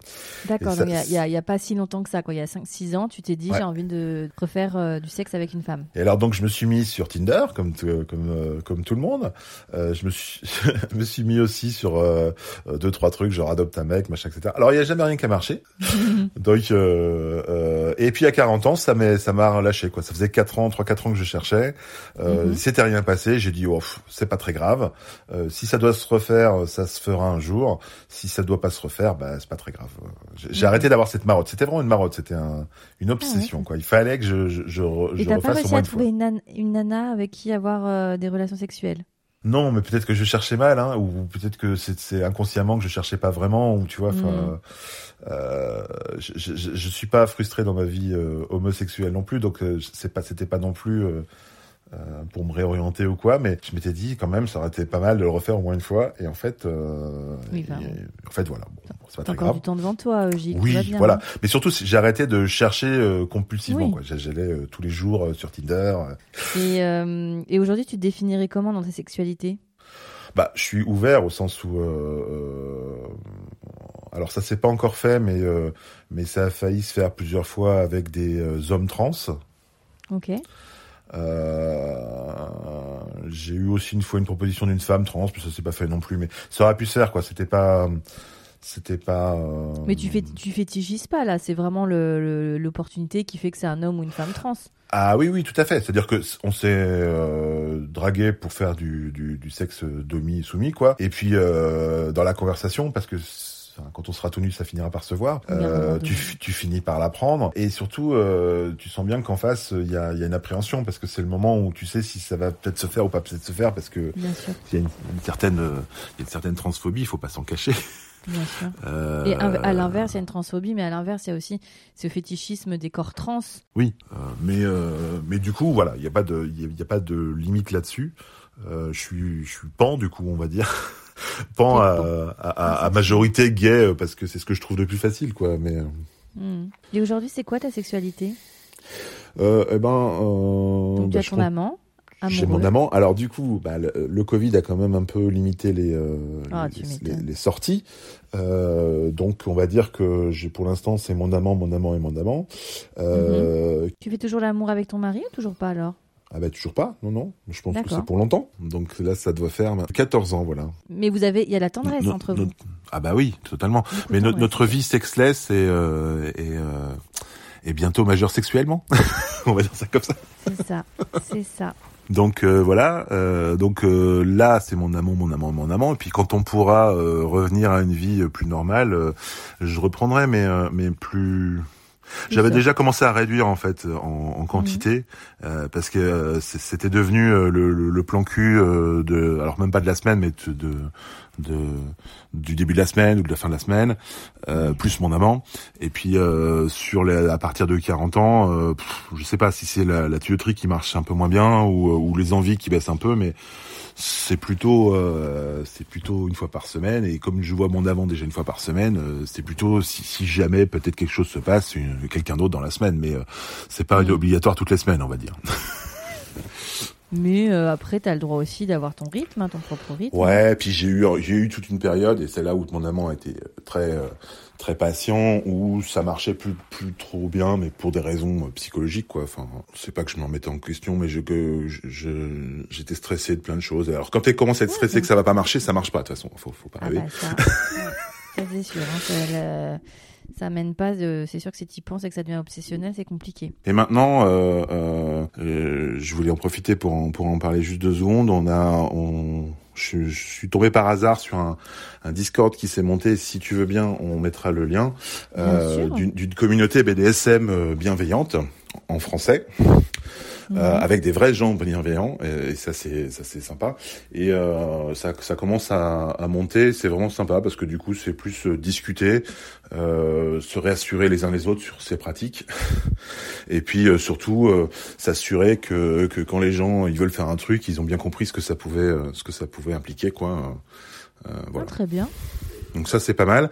D'accord, il y a- y, a pas si longtemps que ça, quoi. Il y a 5-6 ans, tu t'es dit Ouais. j'ai envie de refaire euh, du sexe avec une femme. Et alors donc je me suis mis sur Tinder comme t- comme euh, comme tout le monde. Euh, je me suis je me suis mis aussi sur euh, euh, deux trois trucs genre adopte un mec machin etc. Alors il y a jamais rien qui a marché. donc euh, euh, et puis à 40 ans ça m'a ça m'a relâché quoi. Ça faisait 4 ans 3 4 ans que je cherchais. Euh, Mhm. C'était rien passé. J'ai dit oh c'est pas très grave. Euh, si ça doit se refaire ça se fera un jour. Si ça doit pas se refaire bah c'est pas très grave. J'ai Mhm. arrêté d'avoir cette marotte. C'était vraiment une marotte. C'était un, une obsession quoi. Il fallait que je je je, re- Et je t'as pas réussi à trouver une, nan- une nana avec qui avoir euh, des relations sexuelles? Non, mais peut-être que je cherchais mal, hein, ou peut-être que c'est inconsciemment que je cherchais pas vraiment, ou tu vois. Euh, je, je, je- je suis pas frustré dans ma vie euh, homosexuelle non plus, donc euh, c'est pas, c'était pas non plus euh, euh, pour me réorienter ou quoi, mais je m'étais dit quand même, ça aurait été pas mal de le refaire au moins une fois, et en fait, euh, Oui, bah, et- en fait voilà, bon, c'est pas T'as très encore grave. du temps devant toi, euh, Gilles. Oui, bien, voilà. hein. Mais surtout, j'ai arrêté de chercher euh, compulsivement. Oui. J'allais euh, tous les jours euh, sur Tinder. Et, euh, et aujourd'hui, tu te définirais comment dans ta sexualité? Bah, je suis ouvert au sens où, euh, euh, alors ça s'est pas encore fait, mais euh, mais ça a failli se faire plusieurs fois avec des euh, hommes trans. Ok. Euh, j'ai eu aussi une fois une proposition d'une femme trans, mais ça s'est pas fait non plus. Mais ça aurait pu se faire, quoi. C'était pas, c'était pas. euh, Mais tu fais, tu fétichises pas là, c'est vraiment le- le- l'opportunité qui fait que c'est un homme ou une femme trans. Ah oui, oui, tout à fait. C'est-à-dire que on s'est euh, dragué pour faire du, du, du sexe domi soumis, quoi. Et puis euh, dans la conversation, parce que enfin, quand on sera tout nu, ça finira par se voir. Euh, tu, tu finis par l'apprendre. Et surtout, euh, tu sens bien qu'en face, il y a, y a une appréhension parce que c'est le moment où tu sais si ça va peut-être se faire ou pas peut-être se faire parce que il y a une, une certaine, euh, il y a une certaine transphobie. Il faut pas s'en cacher. bien sûr. Euh, Et à l'inverse, il y a une transphobie, mais à l'inverse, il y a aussi ce fétichisme des corps trans. Oui, euh, mais euh, mais du coup voilà, il y a pas de il y a, il y a pas de limite là-dessus. Euh, je suis je suis pan du coup on va dire pan à, majorité gay euh, parce que c'est ce que je trouve le plus facile quoi. Mais euh, Hmm. Et aujourd'hui, c'est quoi ta sexualité? Euh, eh ben euh, Donc tu bah, as ton amant, J'ai mon amant. Alors du coup, bah, le, le Covid a quand même un peu limité les euh, Ah, les, sorties. Euh, donc on va dire que j'ai pour l'instant c'est mon amant, mon amant et mon amant. Euh, Tu fais toujours l'amour avec ton mari ou toujours pas alors? Ah bah toujours pas, non non. Je pense que c'est pour longtemps. Donc là ça doit faire 14 ans voilà. Mais vous avez, il y a la tendresse No- entre no- vous. Ah bah oui, totalement. Beaucoup Mais notre vie sexless est, euh, est, euh, est bientôt majeure sexuellement. On va dire ça comme ça. C'est ça, c'est ça. Donc euh, voilà. euh, donc euh, là, c'est mon amant, mon amant, mon amant. Et puis quand on pourra euh, revenir à une vie euh, plus normale, euh, je reprendrai, mais euh, mais plus. J'avais déjà commencé à réduire en fait en, en quantité euh, parce que euh, c'était devenu euh, le, le, le plan cul euh, de alors même pas de la semaine mais de, de de du début de la semaine ou de la fin de la semaine euh, plus mon amant. Et puis euh, sur les, à partir de 40 ans euh, pff, je sais pas si c'est la, la tuyauterie qui marche un peu moins bien ou, euh, ou les envies qui baissent un peu mais c'est plutôt euh, c'est plutôt une fois par semaine. Et comme je vois mon amant déjà une fois par semaine euh, c'est plutôt si, si jamais peut-être quelque chose se passe quelqu'un d'autre dans la semaine. Mais euh, c'est pas Mm. obligatoire toutes les semaines on va dire Mais euh, après, tu as le droit aussi d'avoir ton rythme, hein, ton propre rythme. Ouais, puis j'ai eu j'ai eu toute une période et c'est là où mon amant était très euh, très patient où ça marchait plus plus trop bien mais pour des raisons euh, psychologiques quoi. Enfin, c'est pas que je m'en mettais en question mais je que je- j'étais stressé de plein de choses. Alors quand tu commences à être stressé que ça va pas marcher, ça marche pas de toute façon, faut faut pas Ah rêver. bah ça c'est sûr. hein, ça, mène pas. de- C'est sûr que si tu penses et que ça devient obsessionnel, c'est compliqué. Et maintenant, euh, euh, euh, je voulais en profiter pour en, pour en parler juste deux secondes. On a, on, je, je suis tombé par hasard sur un, un Discord qui s'est monté. Si tu veux bien, on mettra le lien euh, d'une communauté BDSM euh, bienveillante en français. Euh, Mhm. avec des vrais gens bienveillants et, et ça c'est ça c'est sympa et euh, ça ça commence à, à monter c'est vraiment sympa parce que du coup c'est plus euh, discuter euh, se réassurer les uns les autres sur ces pratiques et puis euh, surtout euh, s'assurer que que quand les gens ils veulent faire un truc ils ont bien compris ce que ça pouvait ce que ça pouvait impliquer quoi Euh, Ah, voilà très bien. Donc ça c'est pas mal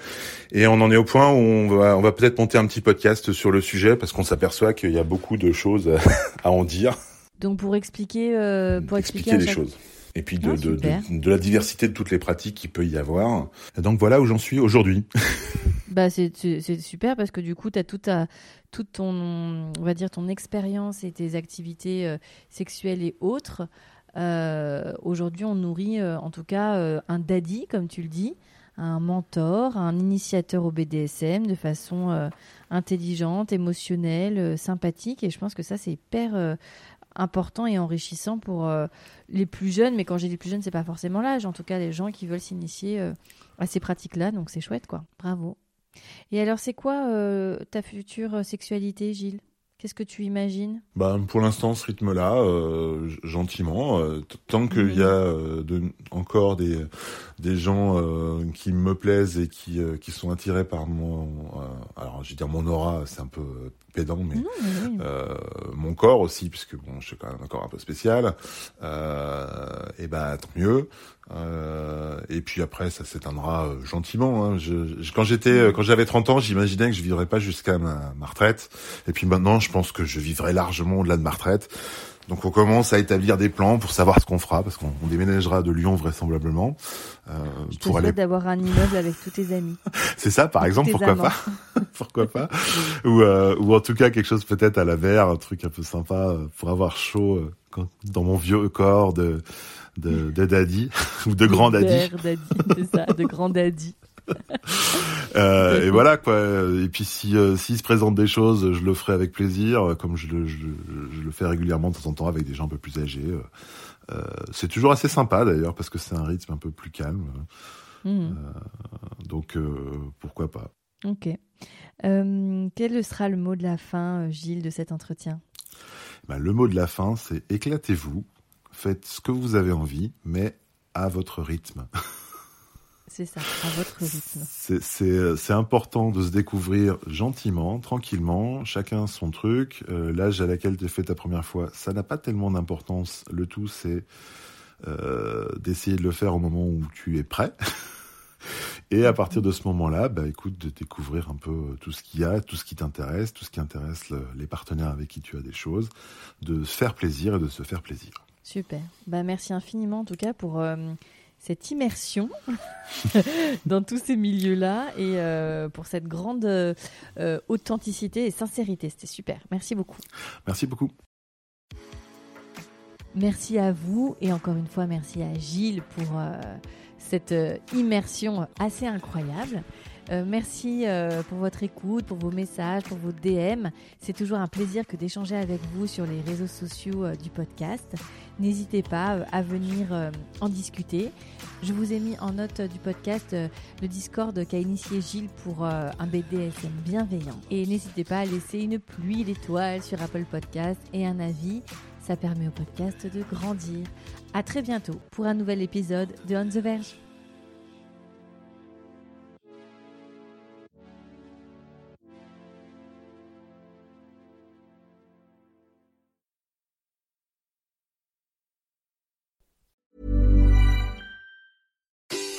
et on en est au point où on va on va peut-être monter un petit podcast sur le sujet parce qu'on s'aperçoit qu'il y a beaucoup de choses à en dire Donc pour expliquer, euh, pour expliquer, les choses. Et puis de, ah, de, de, de, la diversité de toutes les pratiques qu'il peut y avoir. Donc voilà où j'en suis aujourd'hui. bah c'est super parce que du coup tu as tout ta toute ton on va dire ton expérience et tes activités euh, sexuelles et autres. Euh, aujourd'hui, on nourrit en tout cas un daddy comme tu le dis, un mentor, un initiateur au BDSM de façon intelligente, émotionnelle, sympathique et je pense que ça c'est hyper important et enrichissant pour euh, les plus jeunes. Mais quand j'ai dit plus jeunes, c'est pas forcément l'âge. En tout cas, les gens qui veulent s'initier euh, à ces pratiques-là. Donc c'est chouette, quoi. Bravo. Et alors, c'est quoi euh, ta future sexualité, Gilles? Qu'est-ce que tu imagines? Bah, Pour l'instant, ce rythme-là, gentiment, tant qu'il y a encore des, des gens qui me plaisent et qui, qui sont attirés par mon... alors, je vais dire mon aura, c'est un peu pédant, mais, euh, mon corps aussi, puisque bon, je suis quand même un corps un peu spécial. Euh, et ben tant mieux. Euh, et puis après, ça s'éteindra euh, gentiment. Hein. Je, quand j'étais, euh, quand j'avais 30 ans, j'imaginais que je vivrais pas jusqu'à ma, ma, retraite. Et puis maintenant, je pense que je vivrai largement au-delà de ma retraite. Donc on commence à établir des plans pour savoir ce qu'on fera, parce qu'on déménagera de Lyon vraisemblablement. Euh, Je pour aller... d'avoir un immeuble avec tous tes amis. C'est ça, par exemple, pourquoi pas Pourquoi pas ou, euh, ou en tout cas quelque chose peut-être à la mer, un truc un peu sympa euh, pour avoir chaud euh, quand, dans mon vieux corps de de, de daddy ou de grand daddy. daddy, c'est ça, de grand daddy. euh, et voilà quoi. Et puis si euh, s'il se présente des choses, je le ferai avec plaisir, comme je le, je, je, le fais régulièrement de temps en temps avec des gens un peu plus âgés. Euh, c'est toujours assez sympa d'ailleurs parce que c'est un rythme un peu plus calme. Mmh. Euh, donc pourquoi pas. Ok. quel sera le mot de la fin, Gilles, de cet entretien? Ben, Le mot de la fin, c'est éclatez-vous, faites ce que vous avez envie, mais à votre rythme. C'est ça, à votre rythme. Euh, c'est important de se découvrir gentiment, tranquillement, chacun son truc. Euh, L'âge à laquelle tu fait ta première fois, ça n'a pas tellement d'importance. Le tout, c'est euh, d'essayer de le faire au moment où tu es prêt. Et à partir de ce moment-là, bah, écoute, de découvrir un peu tout ce qu'il y a, tout ce qui t'intéresse, tout ce qui intéresse les partenaires avec qui tu as des choses, de se faire plaisir et de se faire plaisir. Super. Bah, merci infiniment en tout cas pour euh, cette immersion dans tous ces milieux-là et euh, pour cette grande euh, authenticité et sincérité. C'était super. Merci beaucoup. Merci beaucoup. Merci à vous et encore une fois merci à Gilles pour cette immersion assez incroyable. Euh, merci euh, pour votre écoute, pour vos messages, pour vos DM. C'est toujours un plaisir que d'échanger avec vous sur les réseaux sociaux euh, du podcast. N'hésitez pas à venir en discuter. Je vous ai mis en note du podcast le Discord qu'a initié Gilles pour un BDSM bienveillant. Et n'hésitez pas à laisser une pluie d'étoiles sur Apple Podcast et un avis. Ça permet au podcast de grandir. À très bientôt pour un nouvel épisode de On the Verge.